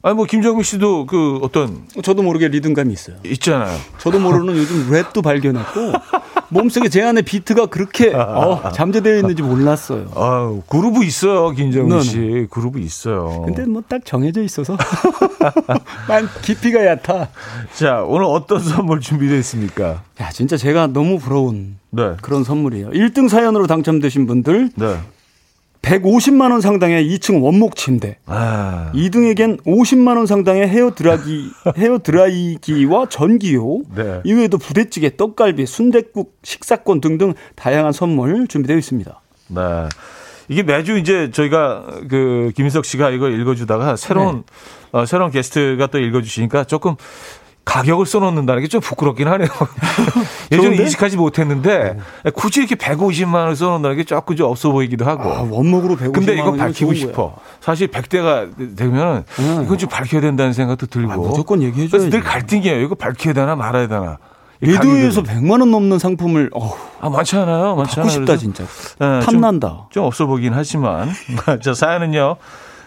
[SPEAKER 1] 아니, 뭐, 김정민 씨도 그 어떤,
[SPEAKER 2] 저도 모르게 리듬감이 있어요.
[SPEAKER 1] 있잖아요.
[SPEAKER 2] 저도 모르는 요즘 랩도 발견했고, [LAUGHS] 몸속에 제 안에 비트가 그렇게 어, 잠재되어 있는지 몰랐어요.
[SPEAKER 1] 아유, 그루브 있어요, 김정민
[SPEAKER 2] 네네.
[SPEAKER 1] 씨. 그루브 있어요.
[SPEAKER 2] 근데 뭐 딱 정해져 있어서 [LAUGHS] 난 깊이가 얕아.
[SPEAKER 1] 자, 오늘 어떤 선물 준비되어 있습니까?
[SPEAKER 2] 야 진짜 제가 너무 부러운
[SPEAKER 1] 네.
[SPEAKER 2] 그런 선물이에요. 1등 사연으로 당첨되신 분들
[SPEAKER 1] 네.
[SPEAKER 2] 150만 원 상당의 2층 원목 침대.
[SPEAKER 1] 아,
[SPEAKER 2] 2등에겐 50만 원 상당의 헤어 드라기 [LAUGHS] 헤어 드라이기와 전기요.
[SPEAKER 1] 네.
[SPEAKER 2] 이외에도 부대찌개, 떡갈비, 순댓국, 식사권 등등 다양한 선물 준비되어 있습니다.
[SPEAKER 1] 네. 이게 매주 이제 저희가 그 김인석 씨가 이거 읽어주다가 새로운
[SPEAKER 2] 네.
[SPEAKER 1] 어, 새로운 게스트가 또 읽어주시니까 조금 가격을 써놓는다는 게 좀 부끄럽긴 하네요. [LAUGHS] 예전에? 인식하지 못했는데 굳이 이렇게 150만 원을 써놓는다는 게 조금 좀 없어 보이기도 하고.
[SPEAKER 2] 아, 원목으로 150만
[SPEAKER 1] 근데 이거
[SPEAKER 2] 원
[SPEAKER 1] 밝히고. 싶어. 사실 100대가 되면
[SPEAKER 2] 음.
[SPEAKER 1] 이건 좀 밝혀야 된다는 생각도 들고.
[SPEAKER 2] 아, 무조건 얘기해
[SPEAKER 1] 그래서. 늘 갈등이에요. 이거 밝혀야 되나 말아야 되나. 가격을.
[SPEAKER 2] 100만 원 넘는 상품을 어,
[SPEAKER 1] 아, 많지 않아요. 많지
[SPEAKER 2] 갖고
[SPEAKER 1] 않아요.
[SPEAKER 2] 싶다 진짜.
[SPEAKER 1] 예, 좀-
[SPEAKER 2] 탐난다.
[SPEAKER 1] 좀 없어 보긴 하지만. [LAUGHS] 자, 사연은요.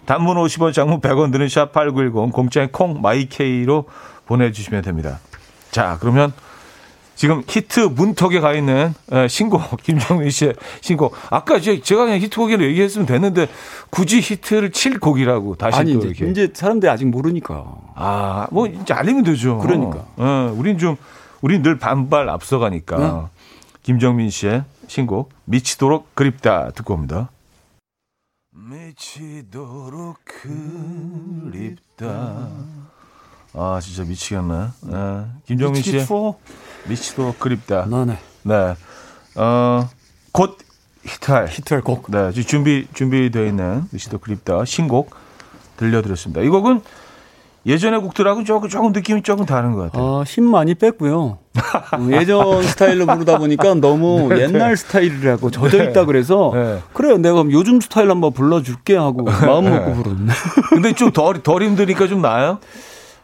[SPEAKER 1] 단문 50원, 장문 100원 드는 샵8910, 공짜인 콩, 마이케이로 보내주시면 됩니다. 자, 그러면 지금 히트 문턱에 가 있는 에, 신곡, [LAUGHS] 김정민 씨의 신곡. 아까 제- 제가 그냥 히트곡이라고 얘기했으면 됐는데 굳이 히트를 칠 곡이라고 다시
[SPEAKER 2] 아니
[SPEAKER 1] 또
[SPEAKER 2] 이제,
[SPEAKER 1] 이렇게.
[SPEAKER 2] 이제 사람들이 아직 모르니까.
[SPEAKER 1] 아, 뭐 이제 알리면 되죠.
[SPEAKER 2] 그러니까.
[SPEAKER 1] 어, 우린 좀 우린 늘 반발 앞서가니까.
[SPEAKER 2] 네.
[SPEAKER 1] 김정민 씨의 신곡 미치도록 그립다 듣고 옵니다. 미치도록 그립다. 아 진짜 미치겠네. 네. 김정민 씨 미치도록 그립다.
[SPEAKER 2] 네네.
[SPEAKER 1] 네. 어, 곧 히트할
[SPEAKER 2] 히트할 곡.
[SPEAKER 1] 네, 지금 준비 준비되어 있는 미치도록 그립다 신곡 들려드렸습니다. 이 곡은 예전의 곡들하고 조금 조금 느낌이 조금 다른 것 같아요.
[SPEAKER 2] 어, 힘 많이 뺐고요. 어, 예전 [LAUGHS] 스타일로 부르다 보니까 너무 네, 옛날 스타일이라고 젖어 있다 그래서 네. 그래요. 내가 요즘 스타일 한번 불러줄게 하고 마음 먹고 부르네.
[SPEAKER 1] 근데 좀 덜 덜 힘드니까 좀 나아요?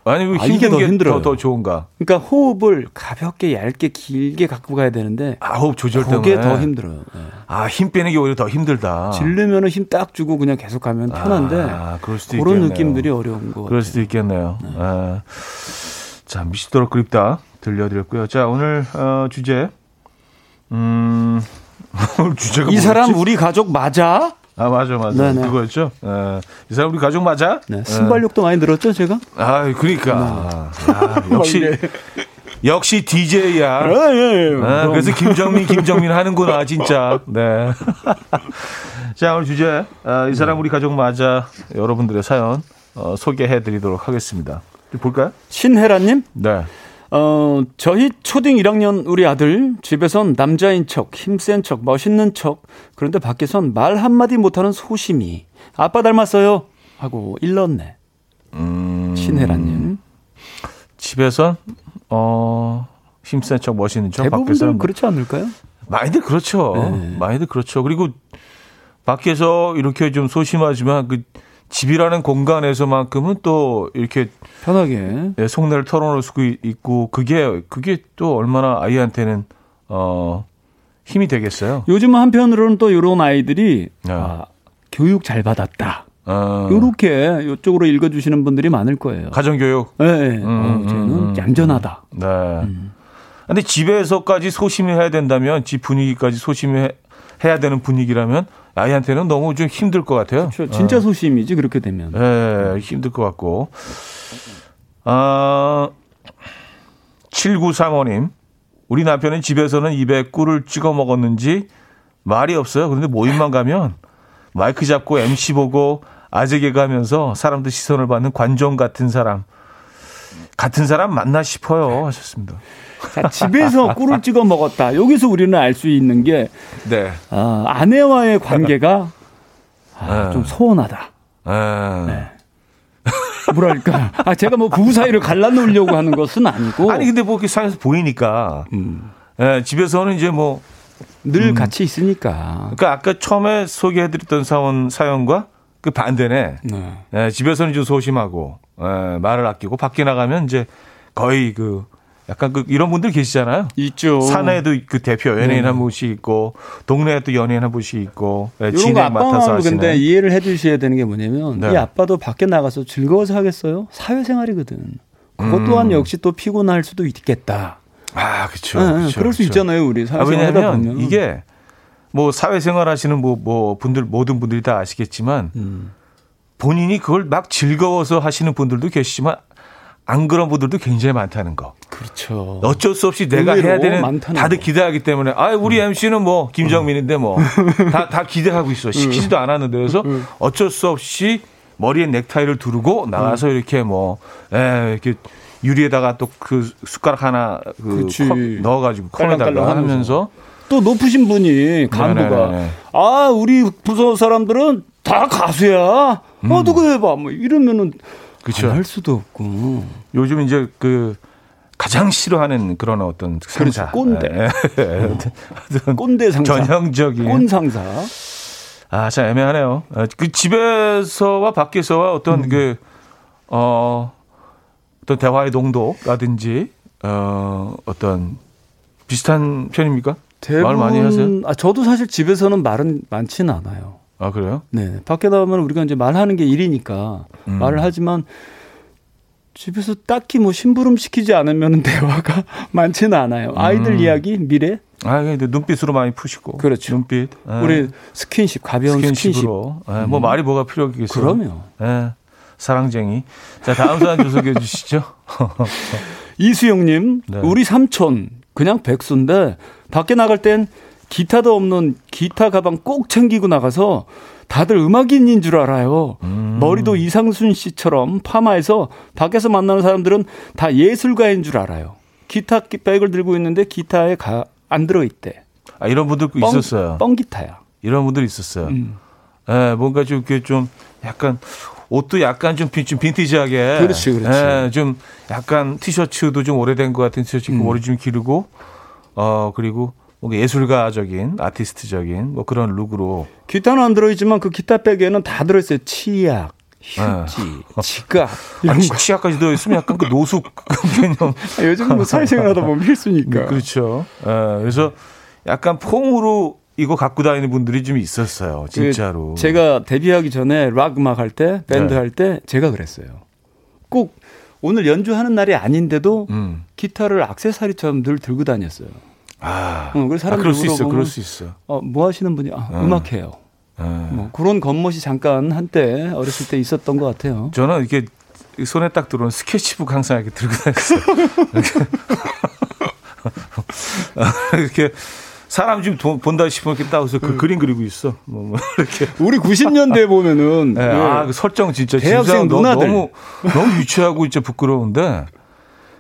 [SPEAKER 1] 아니 아, 이게 더 힘들어. 더, 더 좋은가?
[SPEAKER 2] 그러니까 호흡을 가볍게 얇게 길게 갖고 가야 되는데
[SPEAKER 1] 아, 호흡 조절 때문에
[SPEAKER 2] 그게 더 힘들어요. 네.
[SPEAKER 1] 아, 힘 빼는 게 오히려 더 힘들다.
[SPEAKER 2] 질르면은 힘 딱 주고 그냥 계속 가면 편한데 아, 그럴 수도 그런 있겠네요. 느낌들이 어려운 거
[SPEAKER 1] 그럴 수도 있겠네요. 네. 아. 자, 미치도록 그립다 들려드렸고요. 자, 오늘 어, 주제 음 [LAUGHS]
[SPEAKER 2] 주제가 이 뭐였지? 사람 우리 가족 맞아?
[SPEAKER 1] 아 맞아 맞아 네네. 그거였죠. 에, 이 사람 우리 가족 맞아?
[SPEAKER 2] 네, 순발력도 많이 늘었죠 제가?
[SPEAKER 1] 아 그러니까 네. 아, 역시 네. 역시 DJ야. 아, 예, 예. 아, 그래서 김정민 김정민 하는구나 진짜. 네. [LAUGHS] 자 오늘 주제 아, 이 사람 우리 가족 맞아 여러분들의 사연 어, 소개해드리도록 하겠습니다. 볼까요?
[SPEAKER 2] 신혜라님.
[SPEAKER 1] 네.
[SPEAKER 2] 어, 저희 초딩 1학년 우리 아들 집에선 남자인 척, 힘센 척, 멋있는 척. 그런데 밖에선 말 한마디 못하는 소심이. 아빠 닮았어요. 하고 일렀네. 음... 신혜라님.
[SPEAKER 1] 집에선, 어, 힘센 척, 멋있는 척.
[SPEAKER 2] 대부분들 뭐 그렇지 않을까요?
[SPEAKER 1] 많이들 그렇죠. 네. 많이들 그렇죠. 그리고 밖에서 이렇게 좀 소심하지만 그 집이라는 공간에서만큼은 또 이렇게
[SPEAKER 2] 편하게
[SPEAKER 1] 예, 속내를 털어놓을 수 있고 그게 그게 또 얼마나 아이한테는 어 힘이 되겠어요.
[SPEAKER 2] 요즘 한편으로는 또 이런 아이들이 네. 아, 교육 잘 받았다. 어. 요렇게 이쪽으로 읽어주시는 분들이 많을 거예요.
[SPEAKER 1] 가정교육.
[SPEAKER 2] 네. 네. 음, 어, 쟤는 음, 얌전하다.
[SPEAKER 1] 네. 음. 근데 집에서까지 소심히 해야 된다면 집 분위기까지 소심히 해야 되는 분위기라면 아이한테는 너무 좀 힘들 것 같아요.
[SPEAKER 2] 그렇죠. 진짜 어. 소심이지 그렇게 되면.
[SPEAKER 1] 네, 힘들 것 같고. 아, 7935님. 우리 남편은 집에서는 입에 꿀을 찍어 먹었는지 말이 없어요. 그런데 모임만 가면 마이크 잡고 MC 보고 아재 개그하면서 사람들 시선을 받는 관종 같은 사람. 같은 사람 맞나 싶어요. 하셨습니다.
[SPEAKER 2] 자, 집에서 꿀을 찍어 먹었다. 여기서 우리는 알 수 있는 게 네. 아, 아내와의 관계가 아, 네. 좀 소원하다. 네. 네. 뭐랄까. 아, 제가 뭐 부부 사이를 갈라놓으려고 하는 것은 아니고.
[SPEAKER 1] 아니, 근데 뭐 이렇게 사에서 보이니까. 음. 예, 집에서는 이제 뭐.
[SPEAKER 2] 늘 음. 같이 있으니까.
[SPEAKER 1] 그러니까 아까 처음에 소개해드렸던 사원, 사연과 그 반대네. 네. 예, 집에서는 좀 소심하고, 예, 말을 아끼고, 밖에 나가면 이제 거의 그 약간 그 이런 분들 계시잖아요.
[SPEAKER 2] 있죠.
[SPEAKER 1] 사내도 그 대표 연예인 네. 한 분씩 있고 동네에 또 연예인 한 분씩 있고
[SPEAKER 2] 네, 진행 맡아서 하시는. 근데 이해를 해주셔야 되는 게 뭐냐면 네. 이 아빠도 밖에 나가서 즐거워서 하겠어요? 사회생활이거든. 그것 음. 또한 음. 역시 또 피곤할 수도 있겠다.
[SPEAKER 1] 아, 그렇죠.
[SPEAKER 2] 그럴 수 그렇죠. 있잖아요, 우리 사회생활 아, 하다.
[SPEAKER 1] 이게 뭐 사회생활 하시는 뭐, 뭐 분들 모든 분들이 다 아시겠지만 음. 본인이 그걸 막 즐거워서 하시는 분들도 계시지만 안 그런 분들도 굉장히 많다는 거.
[SPEAKER 2] 그렇죠.
[SPEAKER 1] 어쩔 수 없이 내가 해야 되는 다들 기대하기 때문에 아 우리 음. MC는 뭐 김정민인데 뭐 다다 다 기대하고 있어 시키지도 않았는데 그래서 음. 어쩔 수 없이 머리에 넥타이를 두르고 나가서 음. 이렇게 뭐 에, 이렇게 유리에다가 또 그 숟가락 하나 그 컵 넣어가지고 컵에다가 하면서
[SPEAKER 2] 또 높으신 분이 간부가 네네네네. 아 우리 부서 사람들은 다 가수야. 음. 어 누구 해봐 뭐 이러면은 그렇죠. 할 수도 없고.
[SPEAKER 1] 요즘 이제 그 가장 싫어하는 그런 어떤 상사.
[SPEAKER 2] 그렇죠. 꼰대. 네. [LAUGHS] 꼰대 상사.
[SPEAKER 1] 전형적인.
[SPEAKER 2] 꼰 상사.
[SPEAKER 1] 아, 참 애매하네요. 아, 그 집에서와 밖에서와 어떤 음. 그, 어, 어떤 대화의 농도라든지, 어, 어떤 비슷한 편입니까? 대부분, 말 많이 하세요?
[SPEAKER 2] 아, 저도 사실 집에서는 말은 많지는 않아요.
[SPEAKER 1] 아 그래요?
[SPEAKER 2] 네. 밖에 나오면 우리가 이제 말하는 게 일이니까 음. 말을 하지만 집에서 딱히 뭐 심부름 시키지 않으면 [LAUGHS] 대화가 많지는 않아요. 아이들 음. 이야기, 미래.
[SPEAKER 1] 아, 근데 눈빛으로 많이 푸시고.
[SPEAKER 2] 그렇죠.
[SPEAKER 1] 눈빛.
[SPEAKER 2] 에. 우리 스킨십, 가벼운 스킨십으로.
[SPEAKER 1] 스킨십. 에, 뭐 음. 말이 뭐가 필요하겠어요?
[SPEAKER 2] 그럼요.
[SPEAKER 1] 에, 사랑쟁이. 자, 다음 사연 좀 소개해 주시죠.
[SPEAKER 2] 이수영님, 네. 우리 삼촌 그냥 백수인데 밖에 나갈 땐 기타도 없는 기타 가방 꼭 챙기고 나가서 다들 음악인인 줄 알아요. 음. 머리도 이상순 씨처럼 파마해서 밖에서 만나는 사람들은 다 예술가인 줄 알아요. 기타 백을 들고 있는데 기타에 가, 안 들어있대.
[SPEAKER 1] 아, 이런 분들 뻥, 있었어요.
[SPEAKER 2] 뻥 기타야.
[SPEAKER 1] 이런 분들 있었어요. 음. 예, 뭔가 좀, 이렇게 좀 약간 옷도 약간 좀, 좀 빈티지하게.
[SPEAKER 2] 그렇지, 그렇지.
[SPEAKER 1] 예, 좀 약간 티셔츠도 좀 오래된 것 같은 티셔츠 입고 음. 머리 좀 기르고, 어, 그리고 뭔가 예술가적인, 아티스트적인 뭐 그런 룩으로.
[SPEAKER 2] 기타는 안 들어있지만 그 기타 백에는 다 들어있어요. 치약, 휴지, 네. [LAUGHS] 지갑.
[SPEAKER 1] 아니, 거. 치약까지 들어있으면 약간 그 노숙 [LAUGHS] 개념.
[SPEAKER 2] 아, 요즘 뭐 사회생활 하다 보면 필수니까.
[SPEAKER 1] 네, 그렇죠. 예, 그래서 약간 퐁으로 이거 갖고 다니는 분들이 좀 있었어요. 그 진짜로.
[SPEAKER 2] 그 제가 데뷔하기 전에 락 음악 할 때, 밴드 네. 할때 제가 그랬어요. 꼭 오늘 연주하는 날이 아닌데도 음. 기타를 악세사리처럼 늘 들고 다녔어요.
[SPEAKER 1] 아, 어, 그래서 사람들이 아, 그럴 수 있어, 그럴 수 있어.
[SPEAKER 2] 어, 뭐 하시는 분이 아, 음. 악해요. 음. 뭐 그런 겉멋이 잠깐 한때 어렸을 때 있었던 것 같아요.
[SPEAKER 1] 저는 이렇게 손에 딱 들어온 스케치북 항상 이렇게 들고 다녔어요. 이렇게 [LAUGHS] 사람 좀 본다 싶으면 이렇게 따서 그 음. 그림 그리고 있어. 뭐, 뭐 이렇게. [LAUGHS]
[SPEAKER 2] 우리 90년대 [LAUGHS] 보면은
[SPEAKER 1] 네, 네. 아, 그 설정 진짜 대학생 진짜 누나들 너무 너무 유치하고 진짜 부끄러운데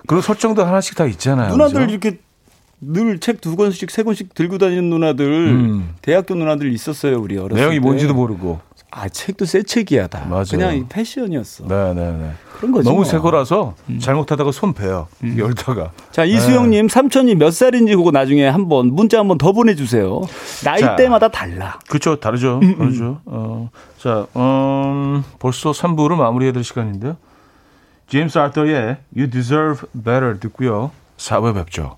[SPEAKER 1] 그런 설정도 하나씩 다 있잖아요.
[SPEAKER 2] 누나들 그죠? 이렇게 늘 책 두 권씩 세 권씩 들고 다니는 누나들 음. 대학교 누나들 있었어요 우리 어렸을
[SPEAKER 1] 내용이
[SPEAKER 2] 때.
[SPEAKER 1] 뭔지도 모르고.
[SPEAKER 2] 아 책도 새 책이야 다. 맞아요. 그냥 패션이었어.
[SPEAKER 1] 네네네. 네, 네. 그런 거죠. 너무 뭐. 새 거라서 음. 잘못하다가 손 베요. 음. 열다가.
[SPEAKER 2] 자 이수영님 네. 삼촌이 몇 살인지 그거 나중에 한번 문자 한번 더 보내주세요. 나이대마다 달라.
[SPEAKER 1] 그렇죠, 다르죠. 음, 음. 다르죠. 어, 자, 음, 벌써 3부를 마무리해야 될 시간인데요. 제임스 아더의 You Deserve Better 듣고요. 4부에 뵙죠.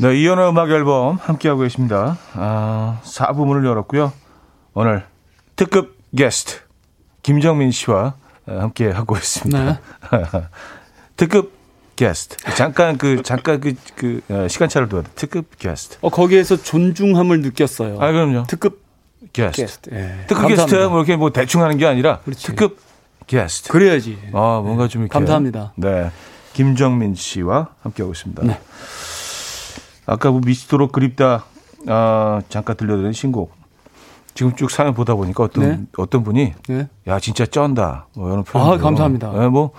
[SPEAKER 1] 네, 이연의 음악 앨범 함께하고 계십니다. 아, 4부 문을 열었고요. 오늘 특급 게스트 김정민 씨와 함께 하고 있습니다. 네. [LAUGHS] 특급 게스트. 잠깐 그 잠깐 그, 그 어, 시간차를 둬야 돼. 특급 게스트.
[SPEAKER 2] 어 거기에서 존중함을 느꼈어요.
[SPEAKER 1] 아 그럼요.
[SPEAKER 2] 특급
[SPEAKER 1] 게스트. 게스트. 예. 특급 게스트 뭐 이렇게 뭐 대충 하는 게 아니라 그렇지. 특급 게스트.
[SPEAKER 2] 그래야지.
[SPEAKER 1] 아 뭔가 좀 이렇게
[SPEAKER 2] 감사합니다.
[SPEAKER 1] 네. 김정민 씨와 함께하고 있습니다. 네. 아까 뭐 미치도록 그립다 아, 잠깐 들려드린 신곡. 지금 쭉 사연 보다 보니까 어떤 네? 어떤 분이 네? 야 진짜 쩐다 뭐 이런 표현.
[SPEAKER 2] 아 감사합니다.
[SPEAKER 1] 네, 뭐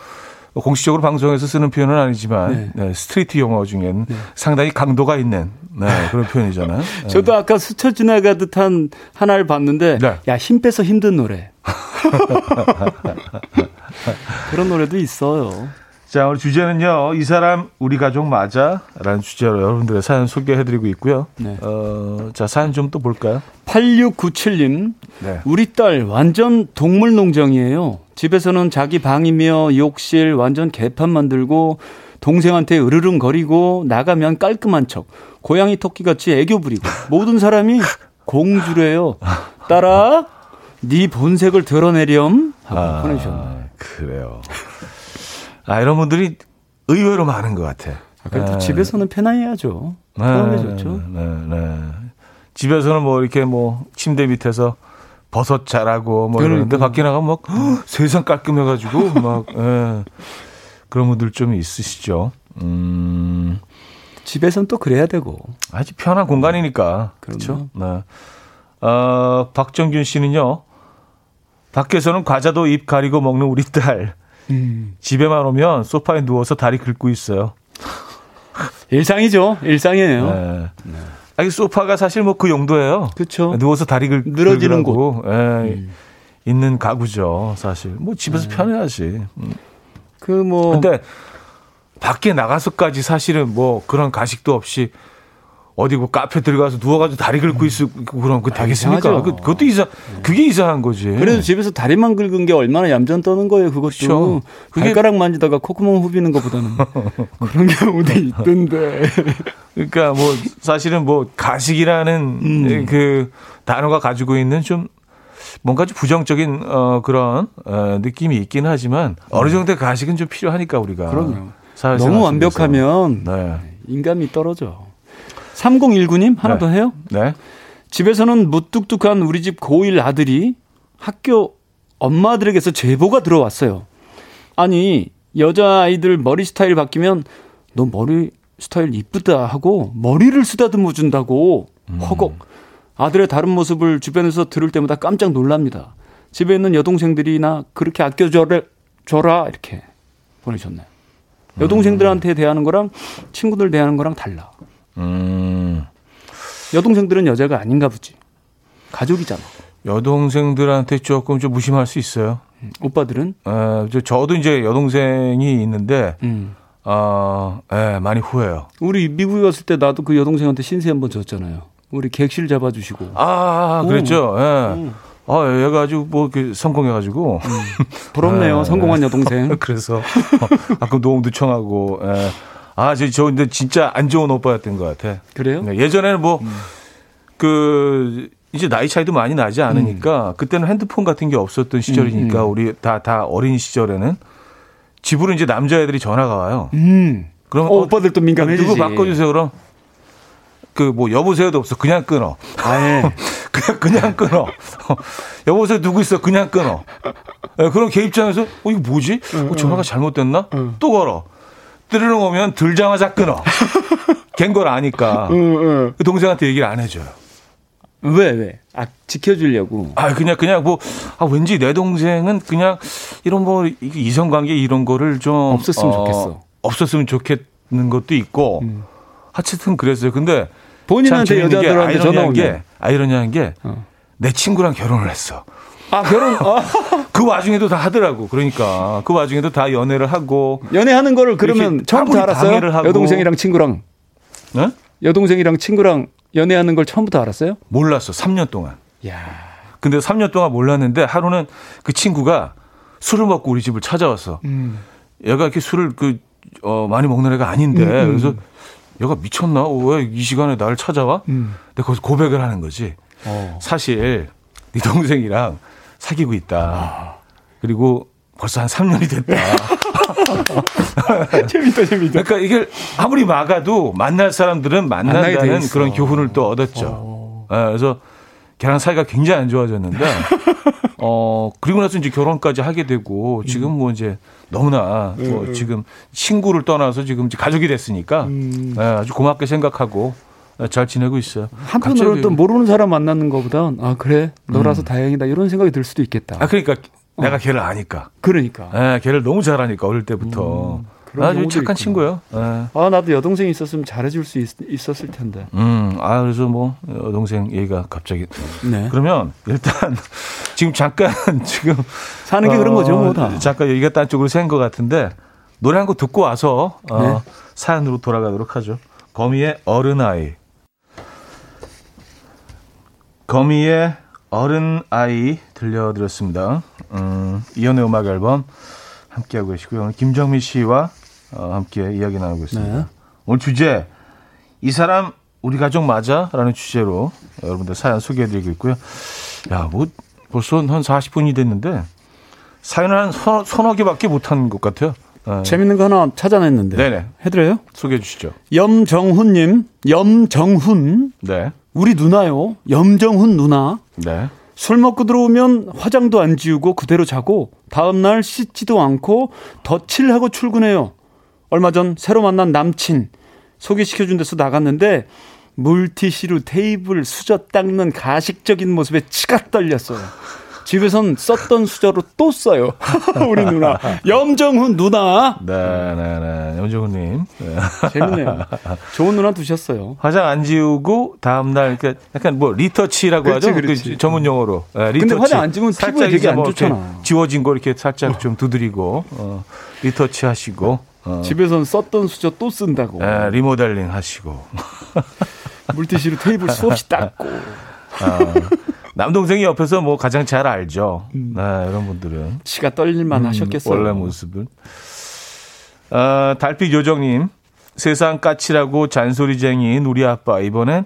[SPEAKER 1] 공식적으로 방송에서 쓰는 표현은 아니지만 네. 네, street 영어 중엔 네. 상당히 강도가 있는 네, [LAUGHS] 그런 표현이잖아요. 네.
[SPEAKER 2] 저도 아까 스쳐 지나가듯 한 하나를 봤는데 네. 야힘 빼서 힘든 노래. [LAUGHS] 그런 노래도 있어요.
[SPEAKER 1] 자, 오늘 주제는요. 이 사람 우리 가족 맞아? 라는 주제로 여러분들의 사연 소개해드리고 있고요. 네. 어, 자, 사연 좀 또 볼까요?
[SPEAKER 2] 8697님. 네. 우리 딸 완전 동물 농장이에요. 집에서는 자기 방이며 욕실 완전 개판 만들고 동생한테 으르릉거리고 나가면 깔끔한 척. 고양이 토끼 같이 애교 부리고 모든 사람이 공주래요. 딸아, 네 본색을 드러내렴 하고 아, 보내주셨네요.
[SPEAKER 1] 그래요. 아, 이런 분들이 의외로 많은 것 같아.
[SPEAKER 2] 아, 그래도 네. 집에서는 편안해야죠. 편하게 네, 좋죠. 네, 네.
[SPEAKER 1] 집에서는 뭐 이렇게 뭐 침대 밑에서 버섯 자라고 뭐 그러니까. 이러는데 밖에 나가면 막 [GASPS] 허, 세상 깔끔해가지고 막 예. 그런 분들 좀 있으시죠. 음.
[SPEAKER 2] 집에서는 또 그래야 되고.
[SPEAKER 1] 아주 편한 공간이니까. 그렇죠. 네. 어, 박정균 씨는요. 밖에서는 과자도 입 가리고 먹는 우리 딸. 음. 집에만 오면 소파에 누워서 다리 긁고 있어요. [LAUGHS]
[SPEAKER 2] 일상이죠. 일상이에요. 네.
[SPEAKER 1] 네. 아니, 소파가 사실 뭐 그 용도예요.
[SPEAKER 2] 그렇죠.
[SPEAKER 1] 누워서 다리 긁,
[SPEAKER 2] 늘어지는 곳. 예,
[SPEAKER 1] 음. 있는 가구죠, 사실. 뭐 집에서 네. 편해야지. 음.
[SPEAKER 2] 그 뭐.
[SPEAKER 1] 근데 밖에 나가서까지 사실은 뭐 그런 가식도 없이 어디 뭐 카페 들어가서 누워가지고 다리 긁고 있고 그럼 그 되겠습니까?
[SPEAKER 2] 이상하죠.
[SPEAKER 1] 그, 그것도 이상, 그게 이상한 거지.
[SPEAKER 2] 그래도 집에서 다리만 긁은 게 얼마나 얌전 떠는 거예요, 그것도.
[SPEAKER 1] 그렇죠. 그게-
[SPEAKER 2] 발가락 만지다가 콧구멍 후비는 것보다는. [LAUGHS] 그런 경우도 있던데.
[SPEAKER 1] 그러니까 뭐 사실은 뭐 가식이라는
[SPEAKER 2] 음.
[SPEAKER 1] 그 단어가 가지고 있는 좀 뭔가 좀 부정적인 어 그런 어 느낌이 있긴 하지만 어느 정도의 가식은 좀 필요하니까 우리가
[SPEAKER 2] 음. 그럼요. 너무. 완벽하면
[SPEAKER 1] 네.
[SPEAKER 2] 인감이 떨어져. 3019님 하나
[SPEAKER 1] 네.
[SPEAKER 2] 더 해요?
[SPEAKER 1] 네.
[SPEAKER 2] 집에서는 무뚝뚝한 우리 집 고1 아들이 학교 엄마들에게서 제보가 들어왔어요. 아니, 여자아이들 머리 스타일 바뀌면 너 머리 스타일 이쁘다 하고 머리를 쓰다듬어 준다고 허걱. 아들의 다른 모습을 주변에서 들을 때마다 깜짝 놀랍니다. 집에 있는 여동생들이나 그렇게 아껴줘라 줘라 이렇게 보내셨네요. 여동생들한테 대하는 거랑 친구들 대하는 거랑 달라.
[SPEAKER 1] 음.
[SPEAKER 2] 여동생들은 여자가 아닌가 보지. 가족이잖아.
[SPEAKER 1] 여동생들한테 조금 좀 무심할 수 있어요.
[SPEAKER 2] 오빠들은
[SPEAKER 1] 어, 저- 저도 이제 여동생이 있는데
[SPEAKER 2] 음.
[SPEAKER 1] 어, 예, 많이 후회해요.
[SPEAKER 2] 우리 미국에 갔을 때 나도 그 여동생한테 신세 한번 졌잖아요. 우리 객실 잡아주시고
[SPEAKER 1] 아, 그랬죠. 예.
[SPEAKER 2] 음.
[SPEAKER 1] 아, 얘가 아주 뭐 성공해가지고.
[SPEAKER 2] 부럽네요.
[SPEAKER 1] 네. [LAUGHS]
[SPEAKER 2] 성공한 여동생. [LAUGHS]
[SPEAKER 1] 그래서 어, 가끔 노움도 청하고. 예. 아, 저, 저 근데 진짜 안 좋은 오빠였던 것 같아.
[SPEAKER 2] 그래요?
[SPEAKER 1] 네, 예전에는 뭐, 그, 이제 나이 차이도 많이 나지 않으니까, 그때는 핸드폰 같은 게 없었던 시절이니까, 우리 다, 다 어린 시절에는 집으로 이제 남자애들이 전화가 와요.
[SPEAKER 2] 음.
[SPEAKER 1] 그럼
[SPEAKER 2] 어, 오빠들도 민감해지지.
[SPEAKER 1] 누구 바꿔주세요, 그럼? 그 뭐 여보세요도 없어. 그냥 끊어.
[SPEAKER 2] 아예. [LAUGHS]
[SPEAKER 1] 그냥 그냥 끊어. [LAUGHS] 여보세요 누구 있어? 그냥 끊어. 예, 그럼 걔 입장에서 어 이거 뭐지? 어, 전화가 잘못됐나? 또 걸어. 들으러오면 들자마자 끊어. [LAUGHS] 걘걸 아니까.
[SPEAKER 2] 응,
[SPEAKER 1] 그 동생한테 얘기를 안 해줘요.
[SPEAKER 2] 응. 왜, 왜? 아, 지켜주려고.
[SPEAKER 1] 아 그냥 그냥 뭐 아, 왠지 내 동생은 그냥 이런 뭐 이- 이성관계 이런 거를 좀
[SPEAKER 2] 없었으면 좋겠어.
[SPEAKER 1] 없었으면 좋겠는 것도 있고. 하여튼 그랬어요. 근데
[SPEAKER 2] 본인한테 여자들한테 전화 오면.
[SPEAKER 1] 게 아이러니한 게내
[SPEAKER 2] 어.
[SPEAKER 1] 친구랑 결혼을 했어.
[SPEAKER 2] 아, 결혼, 아, [LAUGHS]
[SPEAKER 1] 그 와중에도 다 하더라고. 그러니까 그 와중에도 다 연애를 하고.
[SPEAKER 2] 연애하는 거를 그러면 처음부터 알았어요? 여동생이랑 친구랑.
[SPEAKER 1] 네?
[SPEAKER 2] 여동생이랑 친구랑 연애하는 걸 처음부터 알았어요?
[SPEAKER 1] 몰랐어. 3년 동안.
[SPEAKER 2] 야
[SPEAKER 1] 근데 3년 동안 몰랐는데 하루는 그 친구가 술을 먹고 우리 집을 찾아왔어.
[SPEAKER 2] 음.
[SPEAKER 1] 얘가 이렇게 술을 그 어, 많이 먹는 애가 아닌데
[SPEAKER 2] 음,
[SPEAKER 1] 그래서 얘가 미쳤나? 왜 이 시간에 나를 찾아와?
[SPEAKER 2] 음.
[SPEAKER 1] 근데 거기서 고백을 하는 거지.
[SPEAKER 2] 어.
[SPEAKER 1] 사실 네 동생이랑 사귀고 있다. 그리고 벌써 한 3년이 됐다. [LAUGHS]
[SPEAKER 2] 재밌다, 재밌다.
[SPEAKER 1] 그러니까 이게 아무리 막아도 만날 사람들은 만난다는. 그런 교훈을 또 얻었죠. 예, 그래서 걔랑 사이가 굉장히 안 좋아졌는데, [LAUGHS] 어, 그리고 나서 이제 결혼까지 하게 되고, 지금 뭐 이제 너무나 뭐 지금 친구를 떠나서 지금 이제 가족이 됐으니까, 예, 아주 고맙게 생각하고 예, 잘 지내고 있어요.
[SPEAKER 2] 한편으로는 또 모르는 사람 만나는 것보단 아 그래 너라서 다행이다 이런 생각이 들 수도 있겠다.
[SPEAKER 1] 아, 그러니까 내가 걔를 아니까.
[SPEAKER 2] 그러니까.
[SPEAKER 1] 예, 걔를 너무 잘 아니까, 어릴 때부터.
[SPEAKER 2] 그런
[SPEAKER 1] 아주 착한
[SPEAKER 2] 있구나.
[SPEAKER 1] 친구예요. 예.
[SPEAKER 2] 아 나도 여동생이 있었으면 잘해줄 수 있, 었을 텐데.
[SPEAKER 1] 음, 아, 그래서 뭐, 여동생 얘기가 갑자기.
[SPEAKER 2] 네.
[SPEAKER 1] 그러면 일단 [LAUGHS] 지금 잠깐 [LAUGHS] 지금
[SPEAKER 2] 사는 게 그런 거죠, 뭐 다.
[SPEAKER 1] 어, 잠깐 얘기가 딴 쪽으로 샌것 같은데 노래 한 곡 듣고 와서 어,
[SPEAKER 2] 네.
[SPEAKER 1] 사연으로 돌아가도록 하죠. 거미의 어른아이. 거미의 어른 아이 들려드렸습니다. 음, 이연의 음악 앨범 함께하고 계시고요. 오늘 김정미 씨와 어, 함께 이야기 나누고 있습니다.
[SPEAKER 2] 네.
[SPEAKER 1] 오늘 주제 이 사람 우리 가족 맞아? 라는 주제로 여러분들 사연 소개해드리고 있고요. 야, 뭐 벌써 한 40분이 됐는데 사연을 한 서, 서너 개밖에 못한 것 같아요. 네.
[SPEAKER 2] 재밌는 거 하나 찾아냈는데.
[SPEAKER 1] 네네.
[SPEAKER 2] 해드려요?
[SPEAKER 1] 소개해 주시죠.
[SPEAKER 2] 염정훈님, 염정훈,
[SPEAKER 1] 네.
[SPEAKER 2] 우리 누나요. 염정훈 누나.
[SPEAKER 1] 네.
[SPEAKER 2] 술 먹고 들어오면 화장도 안 지우고 그대로 자고 다음날 씻지도 않고 덧칠하고 출근해요. 얼마 전 새로 만난 남친 소개시켜준대서 나갔는데 물티슈로 테이블 수저 닦는 가식적인 모습에 치가 떨렸어요. 집에선 썼던 수저로 또 써요. [LAUGHS] 우리 누나. 염정훈 누나.
[SPEAKER 1] 네, 네, 네. 염정훈님. 네.
[SPEAKER 2] 재밌네요. 좋은 누나 두셨어요.
[SPEAKER 1] 화장 안 지우고 다음날 그러니까 약간 뭐 retouch라고
[SPEAKER 2] 그렇지,
[SPEAKER 1] 하죠.
[SPEAKER 2] 그렇지.
[SPEAKER 1] 그 전문 용어로. 네, retouch.
[SPEAKER 2] 근데 화장 안 지우면 피부에
[SPEAKER 1] 살짝
[SPEAKER 2] 되게
[SPEAKER 1] 이제 안뭐 이렇게
[SPEAKER 2] 좋잖아.
[SPEAKER 1] 지워진 거 이렇게 살짝 좀 두드리고 어, 리터치 하시고 어,
[SPEAKER 2] 집에선 썼던 수저 또 쓴다고.
[SPEAKER 1] 네, 리모델링 하시고.
[SPEAKER 2] 물티슈로 테이블 수없이 닦고. 아,
[SPEAKER 1] 남동생이 옆에서 뭐 가장 잘 알죠. 음. 네, 이런 분들은.
[SPEAKER 2] 치가 떨릴만 음, 하셨겠어요.
[SPEAKER 1] 원래 모습은. 어, 달빛 요정님. 세상 까칠하고 잔소리쟁이인 우리 아빠. 이번엔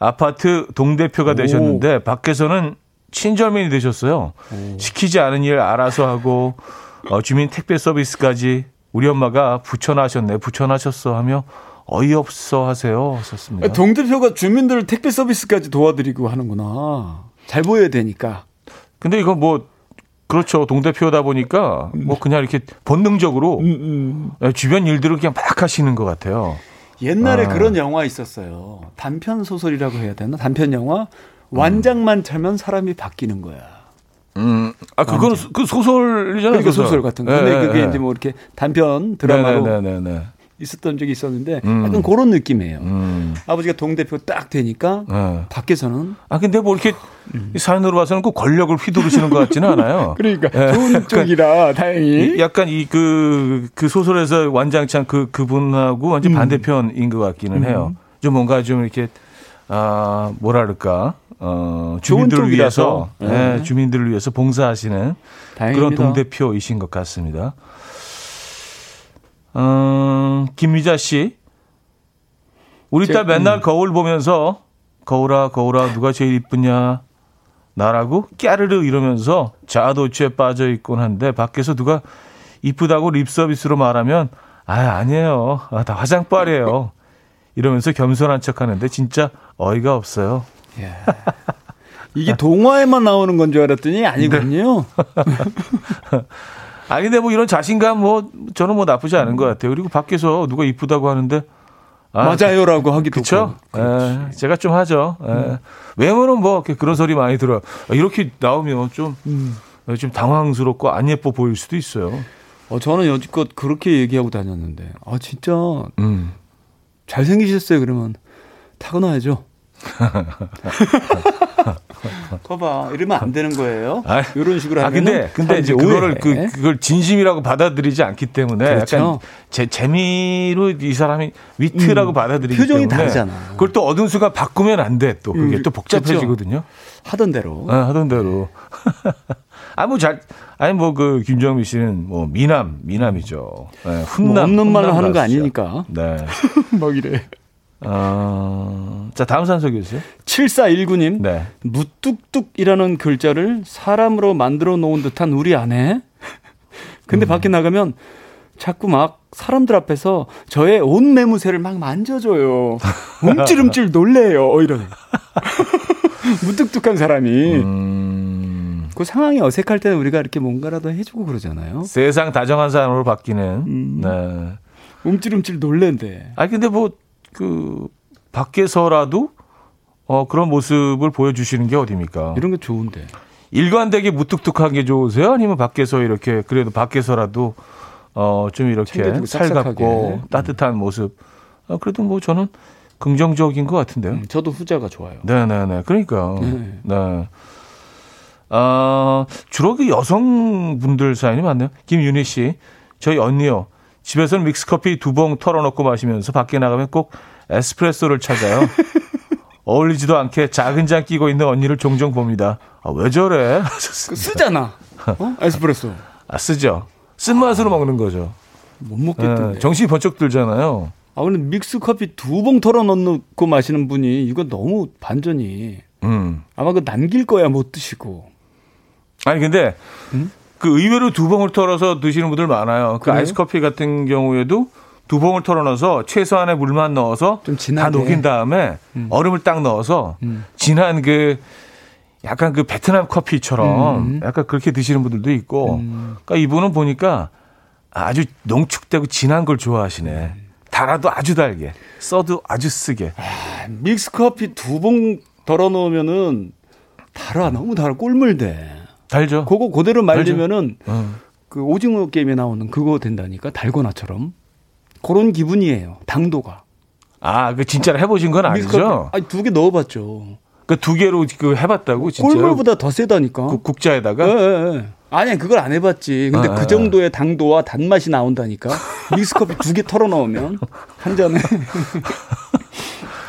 [SPEAKER 1] 아파트 동대표가 되셨는데 밖에서는 친절민이 되셨어요. 오. 시키지 않은 일 알아서 하고 어, 주민 택배 서비스까지 우리 엄마가 부천하셨네, 부천하셨어 하며 어이없어 하세요. 썼습니다.
[SPEAKER 2] 동대표가 주민들 택배 서비스까지 도와드리고 하는구나. 잘 보여야 되니까.
[SPEAKER 1] 근데 이거 뭐 그렇죠. 동대표다 보니까 뭐 그냥 이렇게 본능적으로 음, 음. 주변 일들을 그냥 막 하시는 것 같아요.
[SPEAKER 2] 옛날에 아. 그런 영화 있었어요. 단편 소설이라고 해야 되나? 단편 영화. 완장만 차면 사람이 바뀌는 거야.
[SPEAKER 1] 음, 아, 그건 그 소설이잖아요.
[SPEAKER 2] 그 소설 같은 거. 근데 네, 그게 네. 이제 뭐 이렇게 단편 드라마로 네, 네, 네, 네. 있었던 적이 있었는데 음. 약간 그런 느낌이에요. 음. 아버지가 동대표 딱 되니까 네. 밖에서는
[SPEAKER 1] 아 근데 뭐 이렇게 음. 사연으로 봐서는 꼭 권력을 휘두르시는 것 같지는 않아요. [LAUGHS]
[SPEAKER 2] 그러니까 네. 좋은 쪽이라 다행히
[SPEAKER 1] 약간 이 그그 그 소설에서 완장창 그 그분하고 완전 음. 반대편인 것 같기는 해요. 음. 좀 뭔가 좀 이렇게 아 뭐랄까 어, 주민들을 위해서 네. 네, 주민들을 위해서 봉사하시는 다행입니다. 그런 동대표이신 것 같습니다. 어, 김미자 씨. 우리 딸 맨날 음. 거울 보면서 거울아 거울아 누가 제일 이쁘냐 나라고 깨르르 이러면서 자아도취에 빠져 있곤 한데 밖에서 누가 이쁘다고 립 서비스로 말하면 아 아니에요 아, 다 화장빨이에요 이러면서 겸손한 척하는데 진짜 어이가 없어요. 예.
[SPEAKER 2] 이게 동화에만 나오는 건 줄 알았더니 아니군요. [LAUGHS]
[SPEAKER 1] 아 근데 뭐 이런 자신감 뭐 저는 뭐 나쁘지 않은 것 같아요. 그리고 밖에서 누가 이쁘다고 하는데
[SPEAKER 2] 아, 맞아요라고 하기도
[SPEAKER 1] 그렇죠. 예, 제가 좀 하죠. 예. 음. 외모는 뭐 그런 소리 많이 들어요. 이렇게 나오면 좀좀 음. 좀 당황스럽고 안 예뻐 보일 수도 있어요.
[SPEAKER 2] 어, 저는 여지껏 그렇게 얘기하고 다녔는데 아 진짜 음. 잘생기셨어요 그러면 타고나야죠. [LAUGHS] 거봐 이러면 안 되는 거예요. 아, 이런 식으로 하면. 아
[SPEAKER 1] 근데 근데 이제 그거를 그 그걸 진심이라고 받아들이지 않기 때문에 그렇죠. 약간 제 재미로 이 사람이 위트라고 음, 받아들이기
[SPEAKER 2] 표정이
[SPEAKER 1] 때문에
[SPEAKER 2] 다르잖아.
[SPEAKER 1] 그걸 또 어두운 순간 바꾸면 안 돼. 또 그게 음, 또 복잡해지거든요. 그렇죠.
[SPEAKER 2] 하던 대로.
[SPEAKER 1] 네, 하던 대로. [LAUGHS] 아, 뭐 잘, 아니, 뭐, 그, 김정미 씨는 뭐, 미남, 미남이죠. 네, 훈남. 뭐
[SPEAKER 2] 없는 말로 하는 거 아니니까.
[SPEAKER 1] 네. [LAUGHS]
[SPEAKER 2] 막 이래.
[SPEAKER 1] 어, 자, 다음 산소 교수요.
[SPEAKER 2] 7419님. 네. 무뚝뚝이라는 글자를 사람으로 만들어 놓은 듯한 우리 아내. 근데 음. 밖에 나가면 자꾸 막 사람들 앞에서 저의 옷 매무새를 막 만져줘요. [LAUGHS] 움찔움찔 놀래요. 이런. [LAUGHS] 무뚝뚝한 사람이. 음... 그 상황이 어색할 때는 우리가 이렇게 뭔가라도 해주고 그러잖아요.
[SPEAKER 1] 세상 다정한 사람으로 바뀌는. 음... 네.
[SPEAKER 2] 움찔움찔 놀랜데.
[SPEAKER 1] 아 근데 뭐 그 밖에서라도 어 그런 모습을 보여주시는 게 어딥니까?
[SPEAKER 2] 이런 게 좋은데.
[SPEAKER 1] 일관되게 무뚝뚝한 게 좋으세요? 아니면 밖에서 이렇게 그래도 밖에서라도 어 좀 이렇게 살갑고 음. 따뜻한 모습. 어, 그래도 뭐 저는 긍정적인 것 같은데요. 음,
[SPEAKER 2] 저도 후자가 좋아요.
[SPEAKER 1] 네네네. 그러니까. 네. 네. 아, 주로 그 여성분들 사연이 많네요. 김윤희 씨. 저희 언니요. 집에서는 믹스커피 두 봉 털어놓고 마시면서 밖에 나가면 꼭 에스프레소를 찾아요. [LAUGHS] 어울리지도 않게 작은 잔 끼고 있는 언니를 종종 봅니다. 아, 왜 저래? [LAUGHS]
[SPEAKER 2] 그 쓰잖아. 어? 에스프레소.
[SPEAKER 1] 아, 쓰죠. 쓴맛으로 먹는 거죠.
[SPEAKER 2] 못 먹겠던데.
[SPEAKER 1] 네, 정신이 번쩍 들잖아요.
[SPEAKER 2] 아, 근데 믹스 커피 두 봉 털어 넣고 마시는 분이 이거 너무 반전이. 음. 아마 그 남길 거야 못 드시고.
[SPEAKER 1] 아니 근데 음? 그 의외로 두 봉을 털어서 드시는 분들 많아요. 그 아이스 커피 같은 경우에도 두 봉을 털어넣어서 최소한의 물만 넣어서 다 녹인 다음에 음. 얼음을 딱 넣어서 음. 진한 그 약간 그 베트남 커피처럼 음. 약간 그렇게 드시는 분들도 있고. 음. 그러니까 이분은 보니까 아주 농축되고 진한 걸 좋아하시네. 달아도 아주 달게, 써도 아주 쓰게.
[SPEAKER 2] 아, 믹스 커피 두 봉 덜어 놓으면은 달아 너무 달아 꿀물 돼.
[SPEAKER 1] 달죠.
[SPEAKER 2] 그거 그대로 말리면은 어. 그 오징어 게임에 나오는 그거 된다니까 달고나처럼 그런 기분이에요. 당도가.
[SPEAKER 1] 아, 그 진짜로 해보신 건 아니죠?
[SPEAKER 2] 아니 두 개 넣어봤죠.
[SPEAKER 1] 그 두 개로 그 해봤다고 진짜.
[SPEAKER 2] 꿀물보다 더 세다니까.
[SPEAKER 1] 그 국자에다가.
[SPEAKER 2] 네, 네, 네. 아니 그걸 안 해봤지. 근데 아, 그 정도의 당도와 단맛이 나온다니까. 믹스커피 두 개 털어 넣으면 한 잔에. [LAUGHS]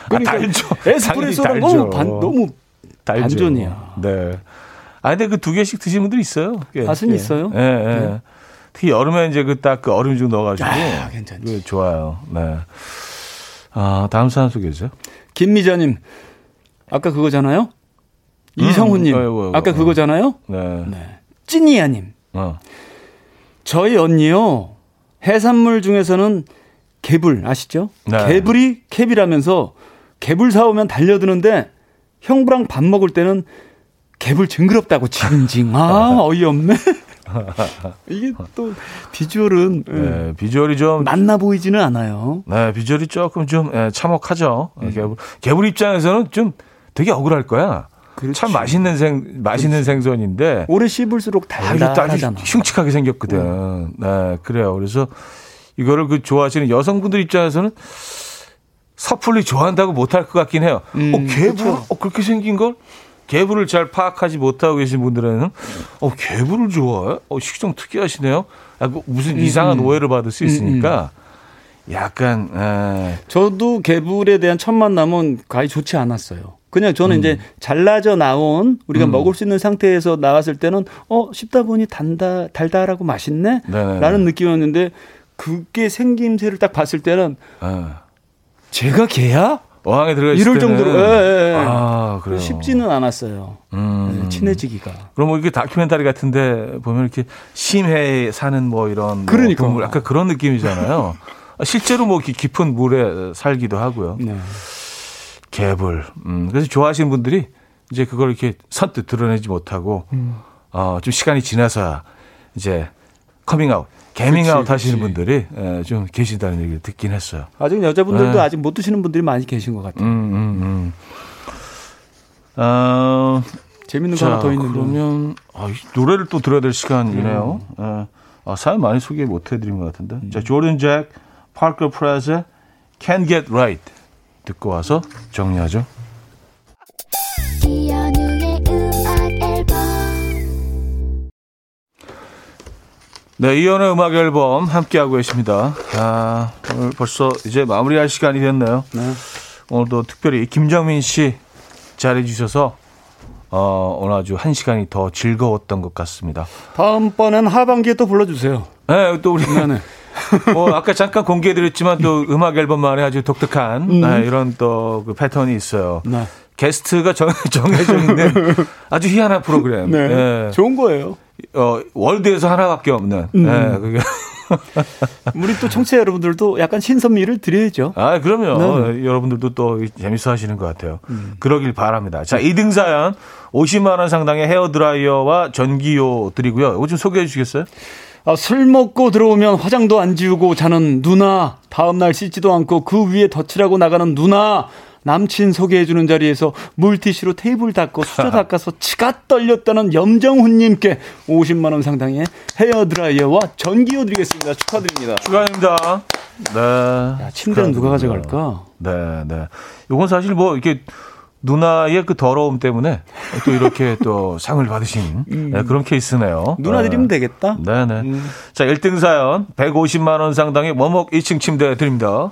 [SPEAKER 2] 그러니까
[SPEAKER 1] 아, 달죠.
[SPEAKER 2] 에스프레소는 너무 반, 너무
[SPEAKER 1] 달죠.
[SPEAKER 2] 반전이야.
[SPEAKER 1] 네. 아 근데 그 두 개씩 드시는 분들 있어요. 꽤.
[SPEAKER 2] 맛은
[SPEAKER 1] 예.
[SPEAKER 2] 있어요.
[SPEAKER 1] 예, 예.
[SPEAKER 2] 네.
[SPEAKER 1] 특히 여름에 이제 그 딱그 얼음 좀 넣어가지고
[SPEAKER 2] 아, 괜찮지.
[SPEAKER 1] 그 좋아요. 네. 아 다음 사연 소개해 주세요.
[SPEAKER 2] 김미자님, 아까 그거잖아요? 이성훈님,
[SPEAKER 1] 음, 아이고, 아이고,
[SPEAKER 2] 아까. 그거잖아요?
[SPEAKER 1] 네.
[SPEAKER 2] 네. 찐이야님,
[SPEAKER 1] 어.
[SPEAKER 2] 저희 언니요, 해산물 중에서는 개불, 아시죠?
[SPEAKER 1] 네.
[SPEAKER 2] 개불이 캡이라면서 개불 사오면 달려드는데 형부랑 밥 먹을 때는 개불 징그럽다고 징징. 아, 어이없네. [LAUGHS] 이게 또 비주얼은 예,
[SPEAKER 1] 네, 비주얼이 좀
[SPEAKER 2] 만나 보이지는 않아요.
[SPEAKER 1] 네, 비주얼이 조금 좀 예, 참혹하죠.
[SPEAKER 2] 음.
[SPEAKER 1] 개불, 개불 입장에서는 좀 되게 억울할 거야.
[SPEAKER 2] 그렇지.
[SPEAKER 1] 참 맛있는 생 맛있는 생선인데
[SPEAKER 2] 오래 씹을수록
[SPEAKER 1] 아,
[SPEAKER 2] 달달하잖아.
[SPEAKER 1] 흉측하게 생겼거든. 네, 그래요. 그래서 이거를 그 좋아하시는 여성분들 입장에서는 섣불리 좋아한다고 못할 것 같긴 해요.
[SPEAKER 2] 음,
[SPEAKER 1] 어, 개불?
[SPEAKER 2] 그쵸.
[SPEAKER 1] 어, 그렇게 생긴 걸? 개불을 잘 파악하지 못하고 계신 분들은 어, 개불을 좋아해? 어, 식성 특이하시네요. 아, 그 무슨 이상한 오해를 받을 수 있으니까 약간 에,
[SPEAKER 2] 저도 개불에 대한 첫 만남은 과히 좋지 않았어요. 그냥 저는
[SPEAKER 1] 음.
[SPEAKER 2] 이제 잘라져 나온 우리가 먹을 수 있는 상태에서 나왔을 때는 어 씹다 보니 단다 달달하고 맛있네
[SPEAKER 1] 네네네.
[SPEAKER 2] 라는 느낌이었는데 그게 생김새를 딱 봤을 때는
[SPEAKER 1] 에.
[SPEAKER 2] 제가 개야?
[SPEAKER 1] 어항에 들어가 있을
[SPEAKER 2] 이럴
[SPEAKER 1] 때는
[SPEAKER 2] 정도로 예, 예, 예.
[SPEAKER 1] 아, 그래요.
[SPEAKER 2] 쉽지는 않았어요.
[SPEAKER 1] 음.
[SPEAKER 2] 네, 친해지기가.
[SPEAKER 1] 그럼 뭐 이게 다큐멘터리 같은데 보면 이렇게 심해에 사는 뭐 이런 뭐
[SPEAKER 2] 그러니까.
[SPEAKER 1] 동물 약간 그런 느낌이잖아요. 아, [LAUGHS] 실제로 뭐 깊은 물에 살기도 하고요.
[SPEAKER 2] 네.
[SPEAKER 1] 개불. 음, 그래서 좋아하시는 분들이 이제 그걸 이렇게 선뜻 드러내지 못하고
[SPEAKER 2] 음.
[SPEAKER 1] 어, 좀 시간이 지나서 이제 커밍아웃, 개밍아웃 하시는. 분들이 예, 좀 계신다는 얘기를 듣긴 했어요.
[SPEAKER 2] 아직 여자분들도
[SPEAKER 1] 네.
[SPEAKER 2] 아직 못 드시는 분들이 많이 계신 것 같아요.
[SPEAKER 1] 음, 음, 음. 어,
[SPEAKER 2] 재밌는 거
[SPEAKER 1] 자,
[SPEAKER 2] 하나 더 있는데.
[SPEAKER 1] 그러면 아, 이 노래를 또 들어야 될 시간이네요. 예. 아, 사연 많이 소개 못 해드린 것 같은데. 자, 조던 잭, 파커 프레즈, Can't Get Right 듣고 와서 정리하죠. 네, 이연의 음악 앨범 함께하고 계십니다. 아, 오늘 벌써 이제 마무리할 시간이 됐네요.
[SPEAKER 2] 네.
[SPEAKER 1] 오늘도 특별히 김정민 씨 잘해주셔서 어, 오늘 아주 한 시간이 더 즐거웠던 것 같습니다.
[SPEAKER 2] 다음번엔 하반기에 또 불러주세요.
[SPEAKER 1] 네, 또 우리
[SPEAKER 2] 네 네. [LAUGHS]
[SPEAKER 1] 뭐 아까 잠깐 공개해드렸지만 또 음악 앨범만의 아주 독특한 네, 이런 또 그 패턴이 있어요.
[SPEAKER 2] 네.
[SPEAKER 1] 게스트가 정, [LAUGHS] 정해져 있는 아주 희한한 프로그램.
[SPEAKER 2] 네.
[SPEAKER 1] 예.
[SPEAKER 2] 좋은 거예요.
[SPEAKER 1] 어, 월드에서 하나밖에 없는. 예, 그게. [LAUGHS]
[SPEAKER 2] 우리 또 청취자 여러분들도 약간 신선미를 드려야죠.
[SPEAKER 1] 아, 그럼요.
[SPEAKER 2] 네.
[SPEAKER 1] 여러분들도 또 재밌어 하시는 것 같아요. 그러길 바랍니다. 자, 2등 사연 50만원 상당의 헤어드라이어와 전기요 드리고요. 이거 좀 소개해 주시겠어요?
[SPEAKER 2] 아, 술 먹고 들어오면 화장도 안 지우고 자는 누나. 다음날 씻지도 않고 그 위에 덧칠하고 나가는 누나. 남친 소개해주는 자리에서 물티슈로 테이블 닦고 수저 닦아서 [LAUGHS] 치가 떨렸다는 염정훈님께 50만원 상당의 헤어드라이어와 전기요 드리겠습니다. 축하드립니다.
[SPEAKER 1] 축하드립니다. 네.
[SPEAKER 2] 야, 침대는 누가. 가져갈까?
[SPEAKER 1] 네, 네. 이건 사실 뭐 이렇게 누나의 그 더러움 때문에 또 이렇게 [LAUGHS] 또 상을 받으신 네, 그런 케이스네요.
[SPEAKER 2] 누나 드리면
[SPEAKER 1] 네.
[SPEAKER 2] 되겠다.
[SPEAKER 1] 네네. 자, 1등 사연 150만 원 상당의 원목 2층 침대 드립니다.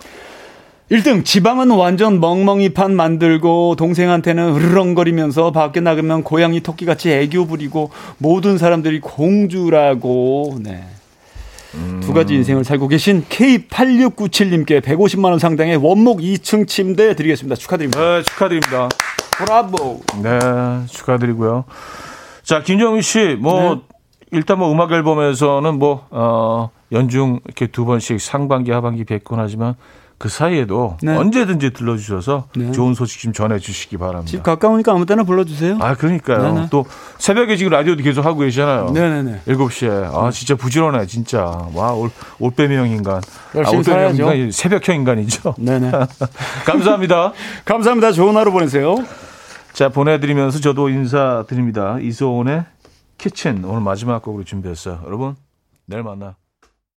[SPEAKER 2] 1등 지방은 완전 멍멍이 판 만들고 동생한테는 으르렁거리면서 밖에 나가면 고양이 토끼같이 애교 부리고 모든 사람들이 공주라고 네. 두 가지 인생을 살고 계신 K8697님께 150만 원 상당의 원목 2층 침대 드리겠습니다. 축하드립니다.
[SPEAKER 1] 네, 축하드립니다.
[SPEAKER 2] 브라보.
[SPEAKER 1] 네, 축하드리고요. 자, 김정민 씨, 뭐,
[SPEAKER 2] 네.
[SPEAKER 1] 일단 뭐 음악 앨범에서는 뭐, 어, 연중 이렇게 두 번씩 상반기, 하반기 뵙곤 하지만 그 사이에도
[SPEAKER 2] 네.
[SPEAKER 1] 언제든지 들러주셔서
[SPEAKER 2] 네.
[SPEAKER 1] 좋은 소식 좀 전해주시기 바랍니다.
[SPEAKER 2] 집 가까우니까 아무 때나 불러주세요.
[SPEAKER 1] 아, 그러니까요.
[SPEAKER 2] 네네.
[SPEAKER 1] 또 새벽에 지금 라디오도 계속 하고 계시잖아요.
[SPEAKER 2] 네네네.
[SPEAKER 1] 7시에. 아, 진짜 부지런해, 진짜. 와, 올, 올빼미형 인간. 아,
[SPEAKER 2] 열심히
[SPEAKER 1] 올빼미형
[SPEAKER 2] 살아야죠.
[SPEAKER 1] 인간, 새벽형 인간이죠.
[SPEAKER 2] 네네. [LAUGHS]
[SPEAKER 1] 감사합니다. [LAUGHS]
[SPEAKER 2] 감사합니다. 좋은 하루 보내세요.
[SPEAKER 1] 자, 보내드리면서 저도 인사드립니다. 이소원의 키친 오늘 마지막 곡으로 준비했어요. 여러분, 내일 만나요.